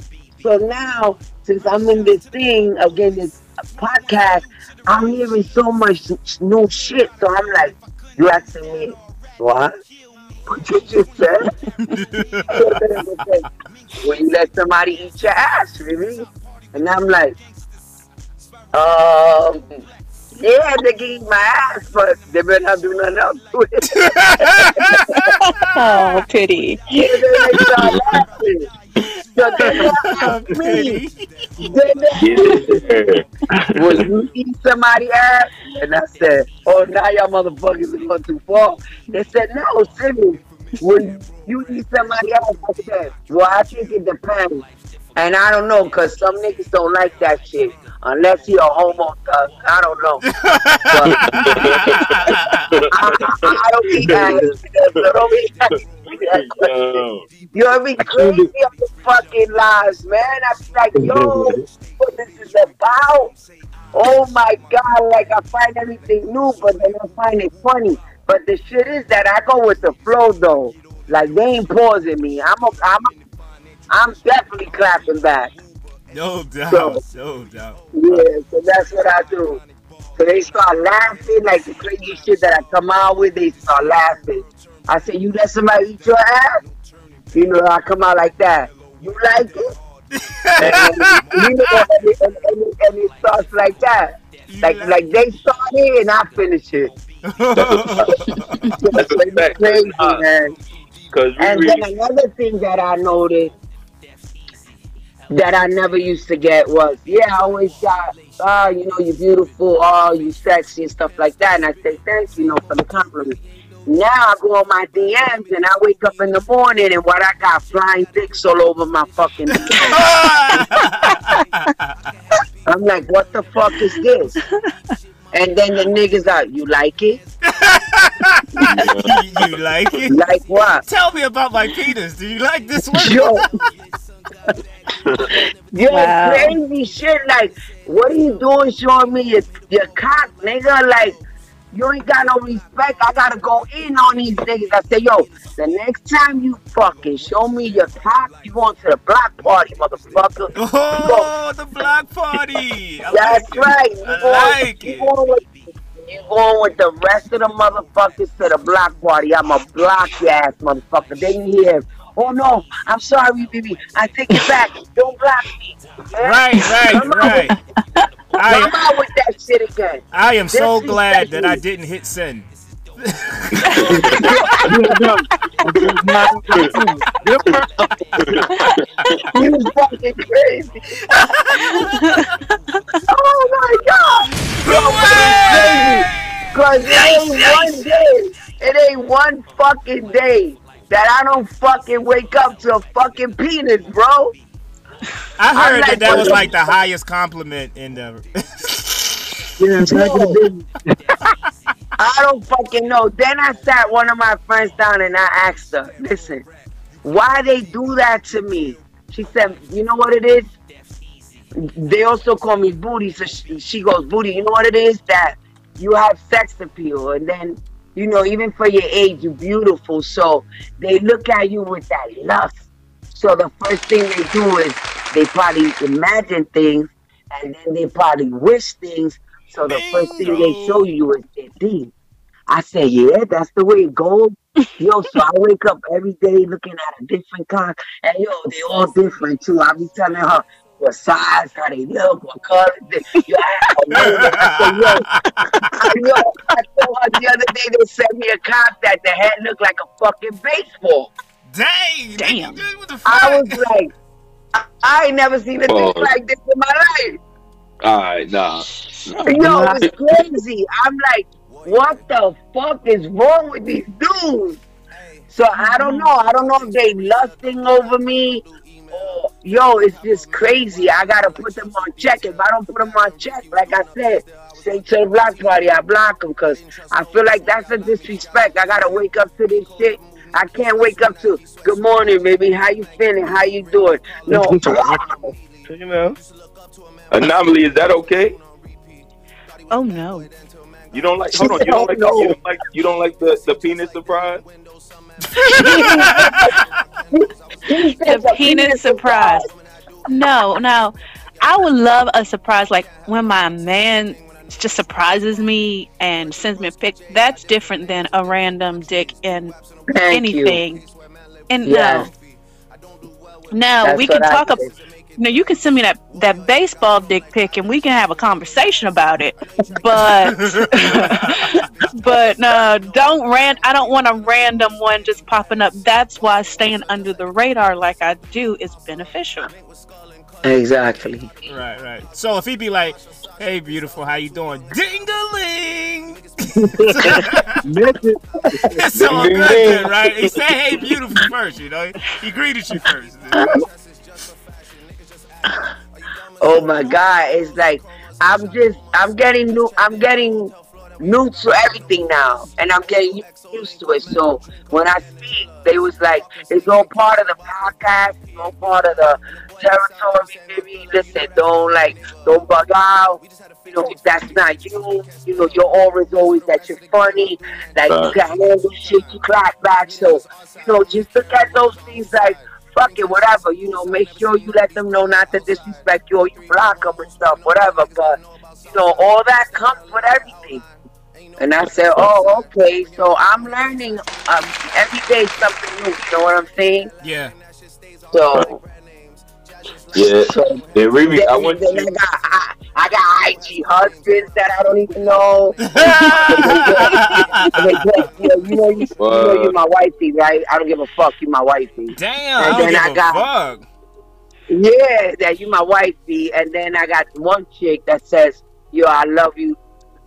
So now, since I'm in this thing of getting this podcast, I'm hearing so much new shit. So I'm like, you asking me what? What you just said? when you let somebody eat your ass, really? And I'm like, um, Yeah, they can eat my ass, but they better not do nothing else to it. Oh, pity. Yeah, then they start laughing. So they ask me, they will you eat somebody ass? And I said, oh, now y'all motherfuckers are going too far. They said, no, serious. When you eat somebody ass, I said, well, I think it depends. And I don't know, because some niggas don't like that shit. Unless you're a homo thug. I don't know. But I, I don't eat ass. So don't eat ass. Yo. You know me crazy on the fucking lives, man. I'm like, yo, what this is about? Oh my god, like I find everything new, but then I find it funny. But the shit is that I go with the flow though. Like they ain't pausing me. I'm a, I'm a, I'm definitely clapping back. No doubt. No doubt. Yeah, so that's what I do. So they start laughing, like the crazy shit that I come out with, they start laughing. I said, you let somebody eat your ass? You know, I come out like that. You like it? and, you know, and, it- and, and, it- and it starts like that. Like like they start it and I finish it. That's a fact. crazy, uh, man. Because And really then another thing that I noticed that I never used to get was, yeah, I always got, oh, you know, you're beautiful, oh, you sexy and stuff like that. And I say, thank you, you know, for the compliment. Now I go on my DMs and I wake up in the morning and what I got flying dicks all over my fucking I'm like, what the fuck is this? And then the niggas out, you like it? you, you like it? Like what? Tell me about my penis. Do you like this one? Yo, yo, Wow. crazy shit. Like, what are you doing showing me your, your cock, nigga? Like, you ain't got no respect. I gotta go in on these niggas. I say, yo, the next time you fucking show me your cock, you going to the block party, motherfucker. Oh, the black party. I That's like right. You I going, like you it. going with you going with the rest of the motherfuckers to the block party. I'ma block your ass, motherfucker. Then you hear, oh no, I'm sorry, baby. I take it back. Don't block me. Eh? Right, right, Come right. Come I, am out with that shit again. I am so This is glad that I didn't hit send. You fucking crazy. oh my god. Cause it ain't one day, it ain't one fucking day that I don't fucking wake up to a fucking penis, bro. I heard like that that was like the highest compliment in the. Yeah, back in the. I don't fucking know. Then I sat one of my friends down and I asked her, listen, why they do that to me? She said, you know what it is? They also call me booty. So she, she goes, booty, you know what it is? That you have sex appeal. And then, you know, even for your age, you're beautiful. So they look at you with that lust. So the first thing they do is they probably imagine things and then they probably wish things. So the first thing they show you is their I say, yeah, that's the way it goes. Yo, so I wake up every day looking at a different cock, and yo, they all different too. I be telling her what size, how they look, what color. They, yo, I have a million. I say, yo, yo, I told her the other day they sent me a cock that the head looked like a fucking baseball. Dang! Damn. nigga, the? I was like, I, I ain't never seen a thing Pause. like this in my life. Alright, nah. Yo, it's crazy. I'm like, what the fuck is wrong with these dudes? So I don't know. I don't know if they lusting over me. Or, yo, it's just crazy. I gotta put them on check. If I don't put them on check, like I said, say to the block party, I block them because I feel like that's a disrespect. I gotta wake up to this shit. I can't wake up to good morning, baby. How you feeling? How you doing? No, You know. Anomaly, is that okay? Oh no. You don't like hold on, you don't like you don't like you don't like the, the penis surprise? The penis surprise. No, no. I would love a surprise like when my man just surprises me and sends me a pic. That's different than a random dick in Thank you. anything. And uh, Yes. no. No, That's we can talk ab- say. know, you can send me that that baseball dick pic, and we can have a conversation about it. But but uh, don't ran. I don't want a random one just popping up. That's why staying under the radar like I do is beneficial. Exactly. Right, right. So if he be like, "Hey, beautiful, how you doing?" Ding-a-ling. It's all good, then, right? He said, "Hey, beautiful" first, you know. He greeted you first. Oh my God! It's like I'm just I'm getting new I'm getting new to everything now, and I'm getting used to it. So when I speak, they was like, it's all part of the podcast, it's all part of the territory. Maybe listen, don't like don't bug out. You know, that's not you. You know, your aura is always that you're funny, that you can handle shit, you clap back. So, you know, just look at those things like fuck it, whatever. You know, make sure you let them know not to disrespect you or you block them and stuff, whatever. But you know, all that comes with everything. And I said, oh, okay. So I'm learning um, every day something new. You know what I'm saying? Yeah. So, Yeah. so Then Riri, then, I want then you. I got I, I got IG husbands that I don't even know. They get- you know, you know, you, you know, you're my wifey, right? I don't give a fuck. You my wifey. Damn, And I don't then give I a got- fuck. Yeah, that you my wifey, and then I got one chick that says, "Yo, I love you,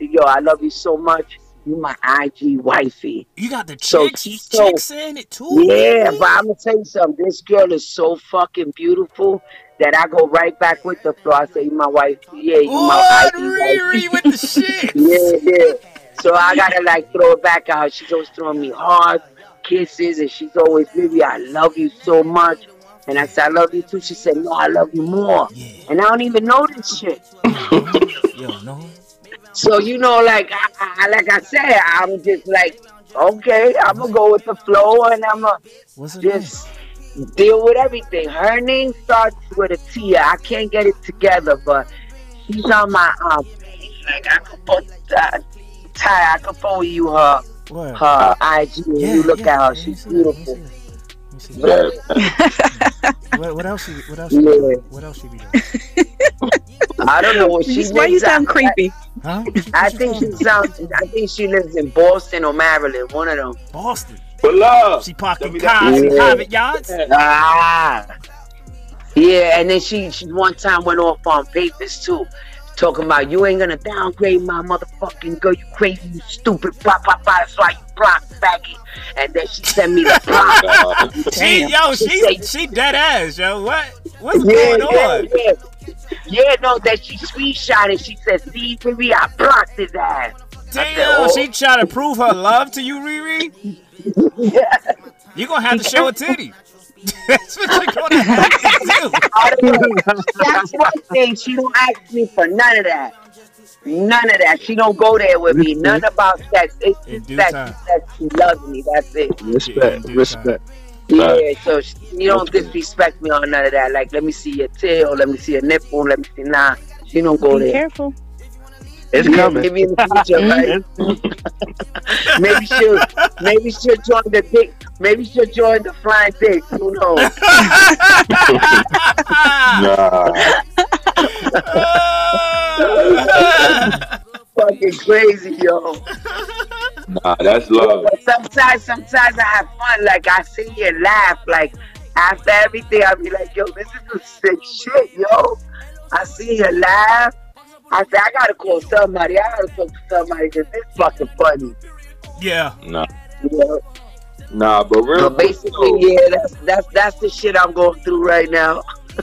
yo, I love you so much. You my IG wifey." You got the So chicks, she's so- chicks in it too. Yeah, but I'm gonna tell you something. This girl is so fucking beautiful that I go right back with the flow. I say, "You my wife, yeah, you my What, IG wifey." With the shit? yeah, yeah. So I gotta like throw it back out. She's always throwing me hard kisses, and she's always, "Baby, I love you so much." And I said, "I love you too." She said, "No, I love you more." Yeah. And I don't even know this shit. Yo, no. So you know, like I, I like I said, I'm just like, okay, I'm gonna go with the flow, and I'm gonna What's it? name? Just deal with everything. Her name starts with a T. I can't get it together, but she's on my um. page. Like I could put uh, Ty, I could forward you her What? her IG, and Yeah, you look yeah, at her. yeah, She's let me see beautiful. that, let me see that. Let me see that. Yeah. What, what else? She, what else? She, Yeah. What else she be doing? I don't know what she. Why you lives at. sound creepy? Huh? I think she sounds. I think she lives in Boston or Maryland. One of them. Boston. But love. She parking Tell me cars that. in private yachts. Ah. Yeah, and then she she one time went off on papers too. Talking about you ain't gonna downgrade my motherfucking girl, you crazy, you stupid, blah blah blah. That's why you block faggot. And then she sent me the block. She, yo, She she, said- she dead ass, yo. What? What's yeah, going yeah, on? yeah. Yeah, no, that she screenshot it. She said, "See, baby, I blocked his ass." Damn, oh. she trying to prove her love to you, Riri. Yeah. You gonna have to show a titty. That's what you're gonna have to do. I don't know. That's one thing. She don't ask me for none of that. None of that. She don't go there with me. None about sex. It's In just due that time. she says she loves me. That's it. Respect, Yeah, respect. Yeah. So she, you don't disrespect me on none of that. Like, let me see your tail. Let me see your nipple. Let me see. Nah, she don't go Be there. careful. It's Yeah, coming. Maybe in the future, right? maybe she'll maybe she'll join the dick. Maybe she'll join the flying dicks. Who knows? nah. Fucking crazy, yo. Nah, that's love. But sometimes, sometimes I have fun. Like I see you laugh. Like after everything, I'll be like, yo, this is some sick shit, yo. I see you laugh. I say, I gotta call somebody. I gotta talk to somebody because this fucking funny. yeah. Nah. You know? Nah, but real So quick, basically, though, yeah, that's that's that's the shit I'm going through right now.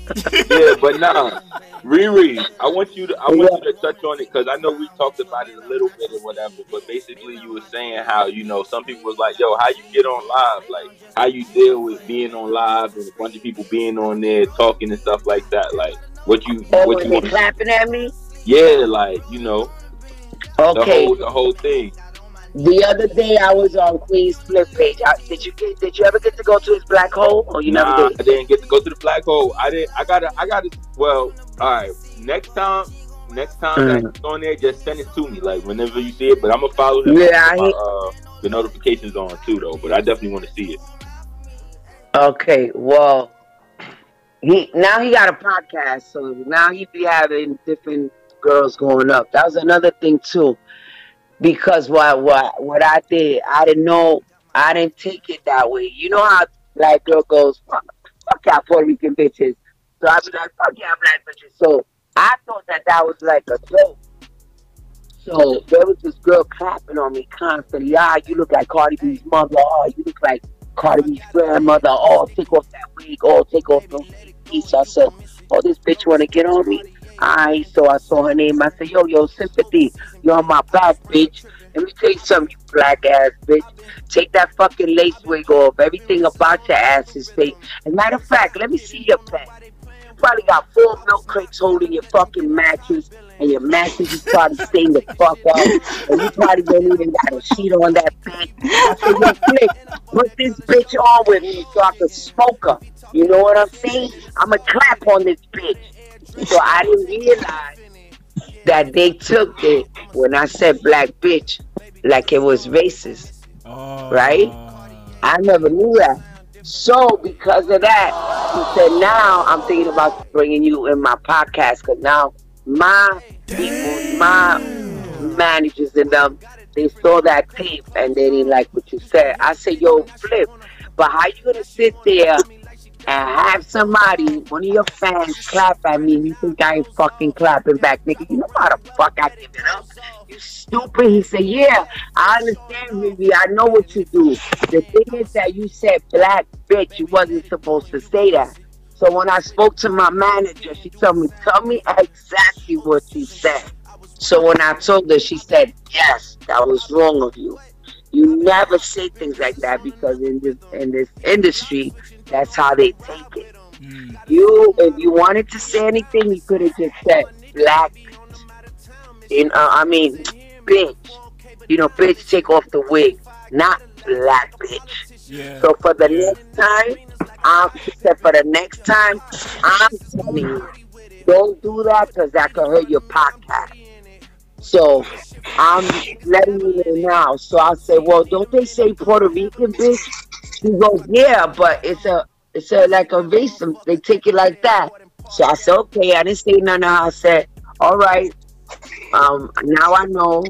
yeah, but nah, Riri, I want you to I want you to touch on it because I know we talked about it a little bit or whatever. But basically, you were saying how you know some people was like, "Yo, how you get on live? Like, how you deal with being on live and a bunch of people being on there talking and stuff like that? Like, what you Oh, what you they want? clapping at me? Yeah, like you know the Okay. whole the whole thing. The other day I was on Queen's flip page. I, did you get? Did you ever get to go to his black hole? Or you nah, never I did? didn't get to go to the black hole. I didn't. I gotta. I gotta. Well, all right. Next time. Next time Mm. on there, just send it to me, like whenever you see it. But I'm gonna follow him. Yeah, I my, uh, the notifications on too, though. But I definitely want to see it. Okay. Well, he now he got a podcast, so now he be having different girls going up. That was another thing too, because what what what I did, I didn't know, I didn't take it that way. You know how black girl goes, fuck, fuck y'all Puerto Rican bitches. So I be like, fuck y'all black bitches. So I thought that that was like a joke. So there was this girl clapping on me constantly. Ah, you look like Cardi B's mother. Oh, you look like Cardi B's grandmother. Oh, take off that wig. Oh, take off those. So I said, oh, this bitch want to get on me. I so I saw her name. I said, yo, yo, sympathy. You're on my back, bitch. Let me tell you something, you black ass bitch. Take that fucking lace wig off. Everything about your ass is fake. As matter of fact, let me see your pants. You probably got four milk crates holding your fucking mattress, and your mattress is probably staying the fuck up, and you probably don't even got a sheet on that bed. I said, yo, Flick, put this bitch on with me so I can smoke her. You know what I'm saying? I'ma clap on this bitch. So I didn't realize that they took it when I said black bitch like it was racist. Oh. Right? I never knew that. So because of that, he said, now I'm thinking about bringing you in my podcast because now my people, my managers and them, they saw that tape and they didn't like what you said. I said, yo, flip. But how you gonna sit there and have somebody, one of your fans, clap at me and you think I ain't fucking clapping back, nigga? You know how the fuck I give it up? You stupid. He said, yeah, I understand, baby. I know what you do. The thing is that you said black bitch. You wasn't supposed to say that. So when I spoke to my manager, she told me, tell me exactly what you said. So when I told her, she said, yes, that was wrong of you. You never say things like that because in this in this industry, that's how they take it. You, if you wanted to say anything, you could have just said black. In, uh, I mean, bitch. You know, bitch, take off the wig, not black bitch. Yeah. So for the Yeah. next time, she said for the next time, I'm telling you, don't do that because that could hurt your podcast. So I'm letting you know now. So I say, well, don't they say Puerto Rican bitch? He goes, yeah, but it's a it's a like a race. They take it like that. So I said, okay. I didn't say nothing. I said, all right. Um, now I know.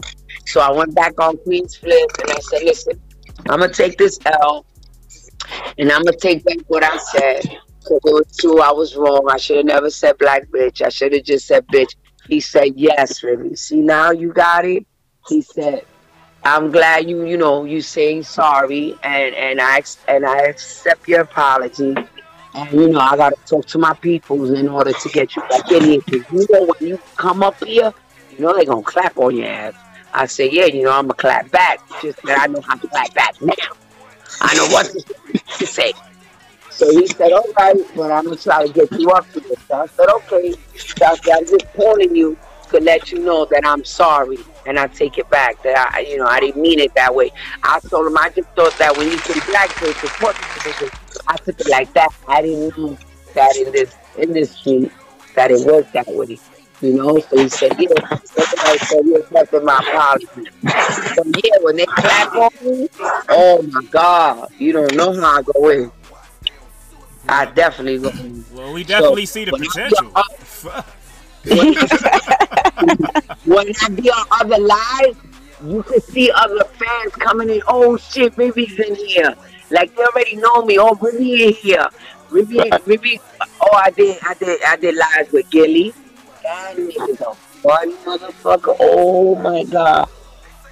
So I went back on Queen's Flip and I said, listen, I'm gonna take this L and I'm gonna take back what I said. Cause it was true, I was wrong. I should have never said black bitch. I should have just said bitch. He said yes, really. See now you got it. He said, I'm glad you, you know, you saying sorry, and and I and I accept your apology. And you know, I gotta talk to my peoples in order to get you back in here. Cause you know, when you come up here, you know they gonna clap on your ass. I say, yeah, you know, I'm gonna clap back. Just that I know how to clap back now. I know what to, say. So he said, all right, but I'm gonna try to get you up to this. So I said, okay. I I'm just calling you to let you know that I'm sorry and I take it back. That I, you know, I didn't mean it that way. I told him I just thought that when you say black person, Puerto Rican, I took it like that. I didn't mean that in this industry that it was that way. You know, so he said, yeah, I said, you're accepting my apology. So yeah, when they clap on me, oh my God, you don't know how I go in. I definitely go in. Well, we definitely So, see the potential. when I be on other lives, you can see other fans coming in. Oh shit, Ribby's in here. Like they already know me. Oh, Ribby in here. Ribby, Ribby. Oh, I did, I did, I did lives with Gilly. That nigga's a fun motherfucker. Oh my god,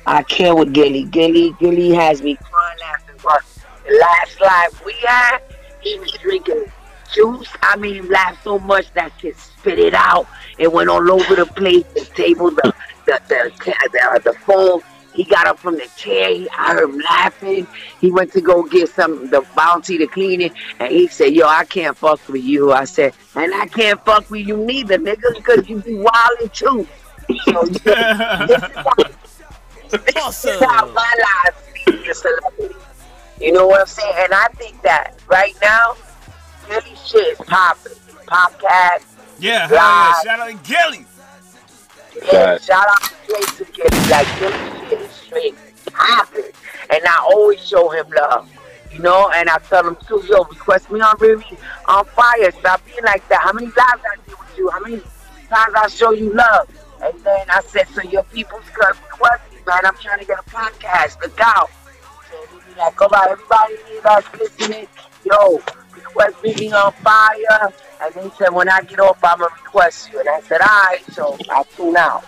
I can't with Gilly. Gilly, Gilly has me crying laughing. But the last live we had, he was drinking juice. I mean, he laughed so much that shit spit it out. It went all over the place. The table, the the the the, the phone. He got up from the chair. He, I heard him laughing. He went to go get some the bounty to clean it, and he said, "Yo, I can't fuck with you." I said, "And I can't fuck with you neither, nigga, because you be wildin' too." So this is how, this is how my life is a celebrity. You know what I'm saying? And I think that right now, really shit is popping. Podcast, Yeah, hell yeah. Shout out to Gilly. yeah, shout out to Jason Gilly. Like, this shit is straight popping. And I always show him love. You know, and I tell them too, yo, request me on Riri on fire. Stop being like that. How many lives I did with you? How many times I show you love? And then I said, so your people's could request me, man. I'm trying to get a podcast. Look out. So he be like, come on, everybody that's listening, yo, request me being on fire. And he said, when I get off, I'm going to request you. And I said, all right. So I tune out.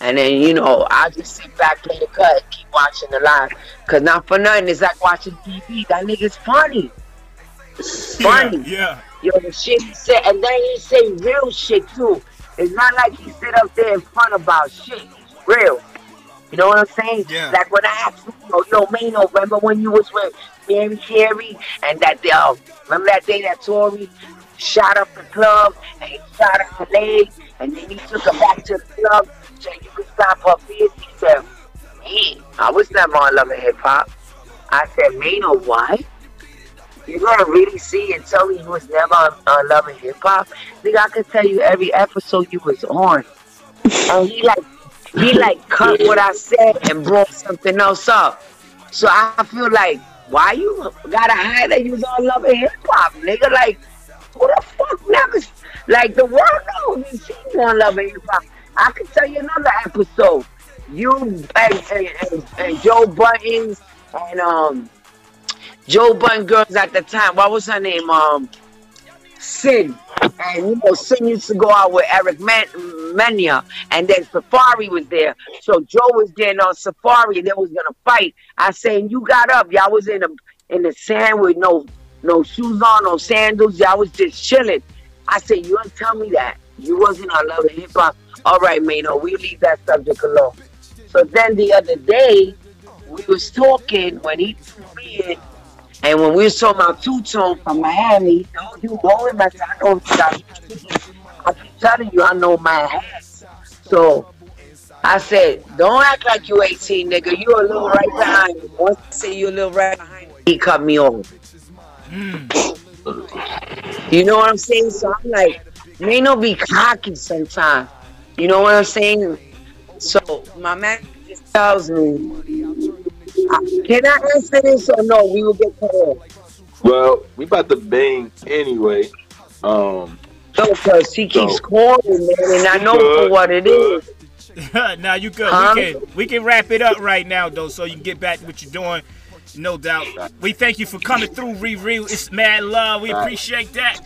And then, you know, I just sit back, play the cut, keep watching the live. Because not for nothing, it's like watching TV. That nigga's funny. Funny. Yeah. Yo, the shit he said, and then he say real shit too. It's not like he sit up there in front about shit. He's real. You know what I'm saying? Yeah. Like when I asked you, yo, yo, Mano, remember when you was with Mary Carey and that uh, remember that day that Tory shot up the club and he shot up her leg and then he took her back to the club so you could stop her fears. He said, me, I was never on Love and Hip Hop. I said, Mano, what? You're gonna really see and tell me you was never on, on Love and Hip Hop? Nigga, I could tell you every episode you was on. And he like, he like cut what I said and brought something else up. So I feel like, why you gotta hide that you was on Love and Hip Hop, nigga? Like, who the fuck never, like the world knows you seen you on Love Hip Hop. I could tell you another episode. You and, and, and, Joe Buddens and um Joe Budden girls at the time. What was her name? Um, Sin. And you know, Sin used to go out with Eric Man- Mania, and then Safaree was there. So Joe was there and on Safaree, and they was gonna fight. I said, you got up. Y'all was in the in the sand with no no shoes on, no sandals. Y'all was just chilling. I said, you don't tell me that. You wasn't on Love and Hip Hop. All right, Mano, we leave that subject alone. So then the other day, we was talking when he threw me in, and when we was talking about Two Tone from Miami, no, you know him. I said, I know. I keep telling you, I know my hats. So I said, don't act like you 18, nigga. You a little right behind me. Once I say you a little right behind me, he cut me off. You know what I'm saying? So I'm like, may not be cocky sometimes. You know what I'm saying? So my man just tells me, uh, can I answer this or no? We will get cut off. Well, we about to bang anyway. Um, No, because he keeps So- calling, man, and I know for what it is. now you good. Huh? We can we can wrap it up right now though, so you can get back to what you're doing. No doubt. We thank you for coming through, Riri. It's mad love. We appreciate that.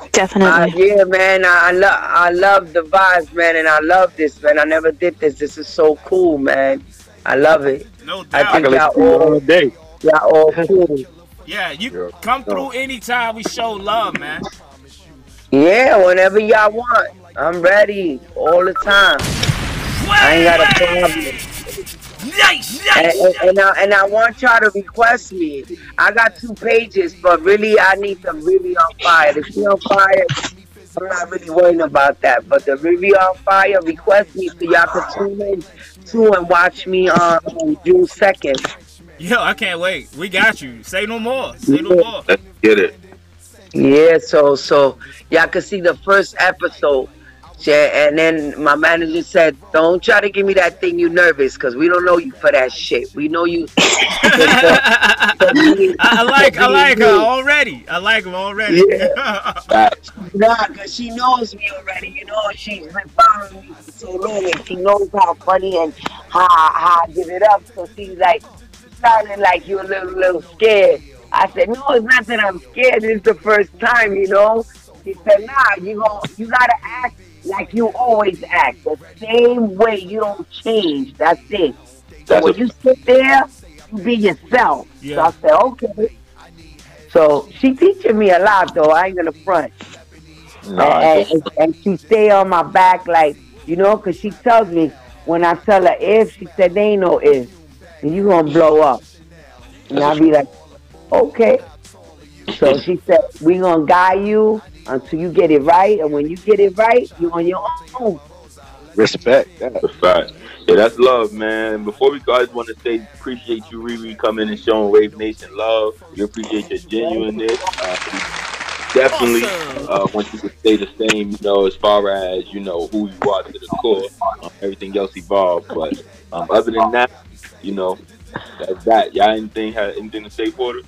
Uh, Definitely. yeah, man, I, I love I love the vibes, man, and I love this, man. I never did this. This is so cool, man. I love it. No doubt. I think can y'all listen to you all all, day. y'all all cool. Yeah, you Yeah. come through anytime we show love, man. Yeah, whenever y'all want. I'm ready all the time. I ain't got a problem. Nice, And, nice. and, and, I, and I want y'all to request me. I got two pages, but really, I need them Riri on fire. The she on fire, I'm not really worrying about that. But the Riri on fire, request me so y'all can tune in too and watch me on, on June 2nd. Yo, I can't wait. We got you. Say no more. Say no more. let's get it. Yeah, so so y'all can see the first episode. Yeah, and then my manager said, "Don't try to give me that thing you nervous, cause we don't know you for that shit. We know you." I, I like I like her already. I like her already. Facts. Nah, cause she knows me already. You know, she's been following me for so long, and she knows how funny and how how I give it up. So she's like, sounding like you a little little scared. I said, no, it's not that I'm scared. It's the first time, you know. She said, nah, you gon' you gotta act like you always act, the same way. You don't change. That's it. So That's when a- you sit there, you be yourself. Yeah. So I said, okay. So she teaching me a lot, though. I ain't gonna front No, and, and, and she stay on my back like you know because she tells me when i tell her if she said they ain't no if and you gonna blow up and i'll be like okay so she said we gonna guide you until you get it right and when you get it right you're on your own Respect. That's a fact. Yeah, that's love, man. Before we go, I just want to say appreciate you, Riri, coming and showing Wayve Nation love. We appreciate your genuineness. Uh, definitely uh, want you to stay the same, you know, as far as, you know, who you are to the core. Um, everything else evolved. But um, other than that, you know, that's that. Y'all anything, have anything to say, Porter?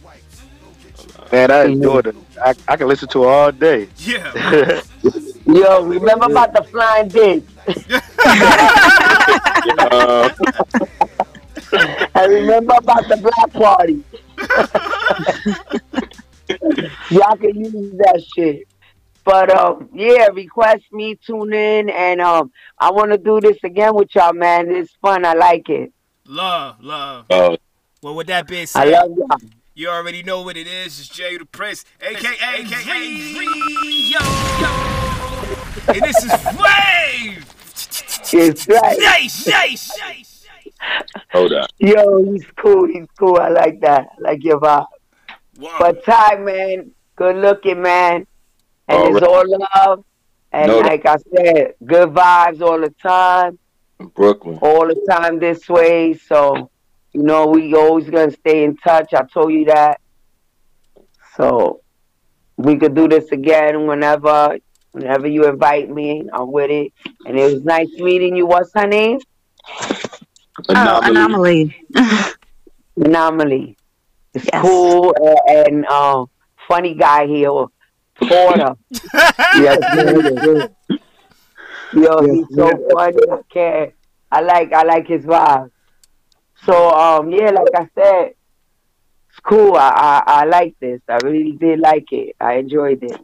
Man, I enjoy it. I, I can listen to it all day. Yeah. Yo, remember about the flying disc? Uh, I remember about the black party. Y'all can use that shit. But um, yeah, request me, tune in, and um, I want to do this again with y'all, man. It's fun. I like it. love, love. oh, Well, with that being I love y'all. You already know what it is. It's Jay the Prince, aka aka Rio. And this is Wayve. It's right. Shay, Shay, Shay. hold on. Yo, he's cool. He's cool. I like that. I like your vibe. Wow. But Ty, man, good looking, man. And All it's right. all love. And No doubt. like I said, good vibes all the time. Brooklyn. all the time this way. So, you know, we always gonna stay in touch. I told you that. So we could do this again whenever whenever you invite me. I'm with it. And it was nice meeting you. What's her name? Oh, Anomaly. anomaly. Anomaly. It's Yes. cool and, and uh, funny guy here, Porter. yes, yes, yes. Yo, he's so funny. I can't. I like I like his vibe. So um yeah, like I said, it's cool. I, I I like this. I really did like it. I enjoyed it.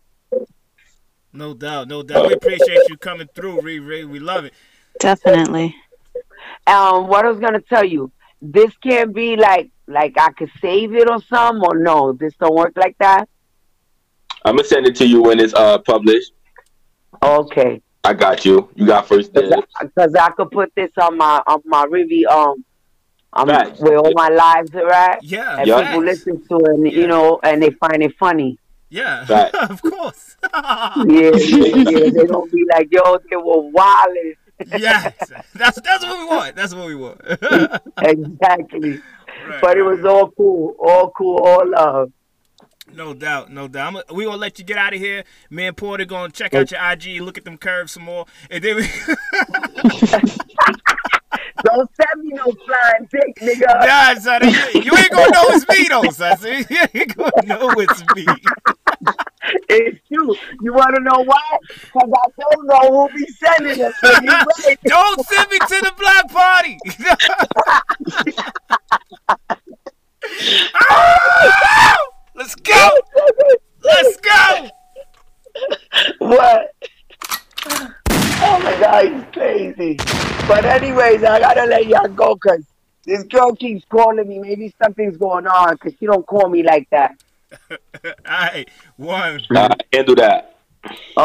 No doubt, no doubt. We appreciate you coming through, Riri. We love it. Definitely. Um, what I was gonna tell you, this can't be like like I could save it or something, or no, this don't work like that. I'm gonna send it to you when it's uh published. Okay, I got you. You got first dibs. because I could put this on my on my Rivi um um Facts. where all my lives are at, Yeah, and Yeah. people listen to it, and Yeah. you know, and they find it funny. Yeah, Right. of course. Yeah, yeah, yeah. They don't be like, yo, they were wilding. yes, that's that's what we want. That's what we want. exactly. Right, But it right, was all cool, all cool, all love. No doubt, no doubt. I'm, we gonna let you get out of here. Me and Porter gonna check out your IG, look at them curves some more, and then we. Don't send me no flying dick, nigga. nah, son, you, ain't gonna know it's me though, son. So you ain't gonna know it's me. It's you. You want to know why? Because I don't know who be sending it. So right. Don't send me to the black party. Ah! Let's go. Let's go. What? Oh my God, he's crazy. But anyways, I gotta let y'all go because this girl keeps calling me. Maybe something's going on because she don't call me like that. All right, one. Uh, handle that.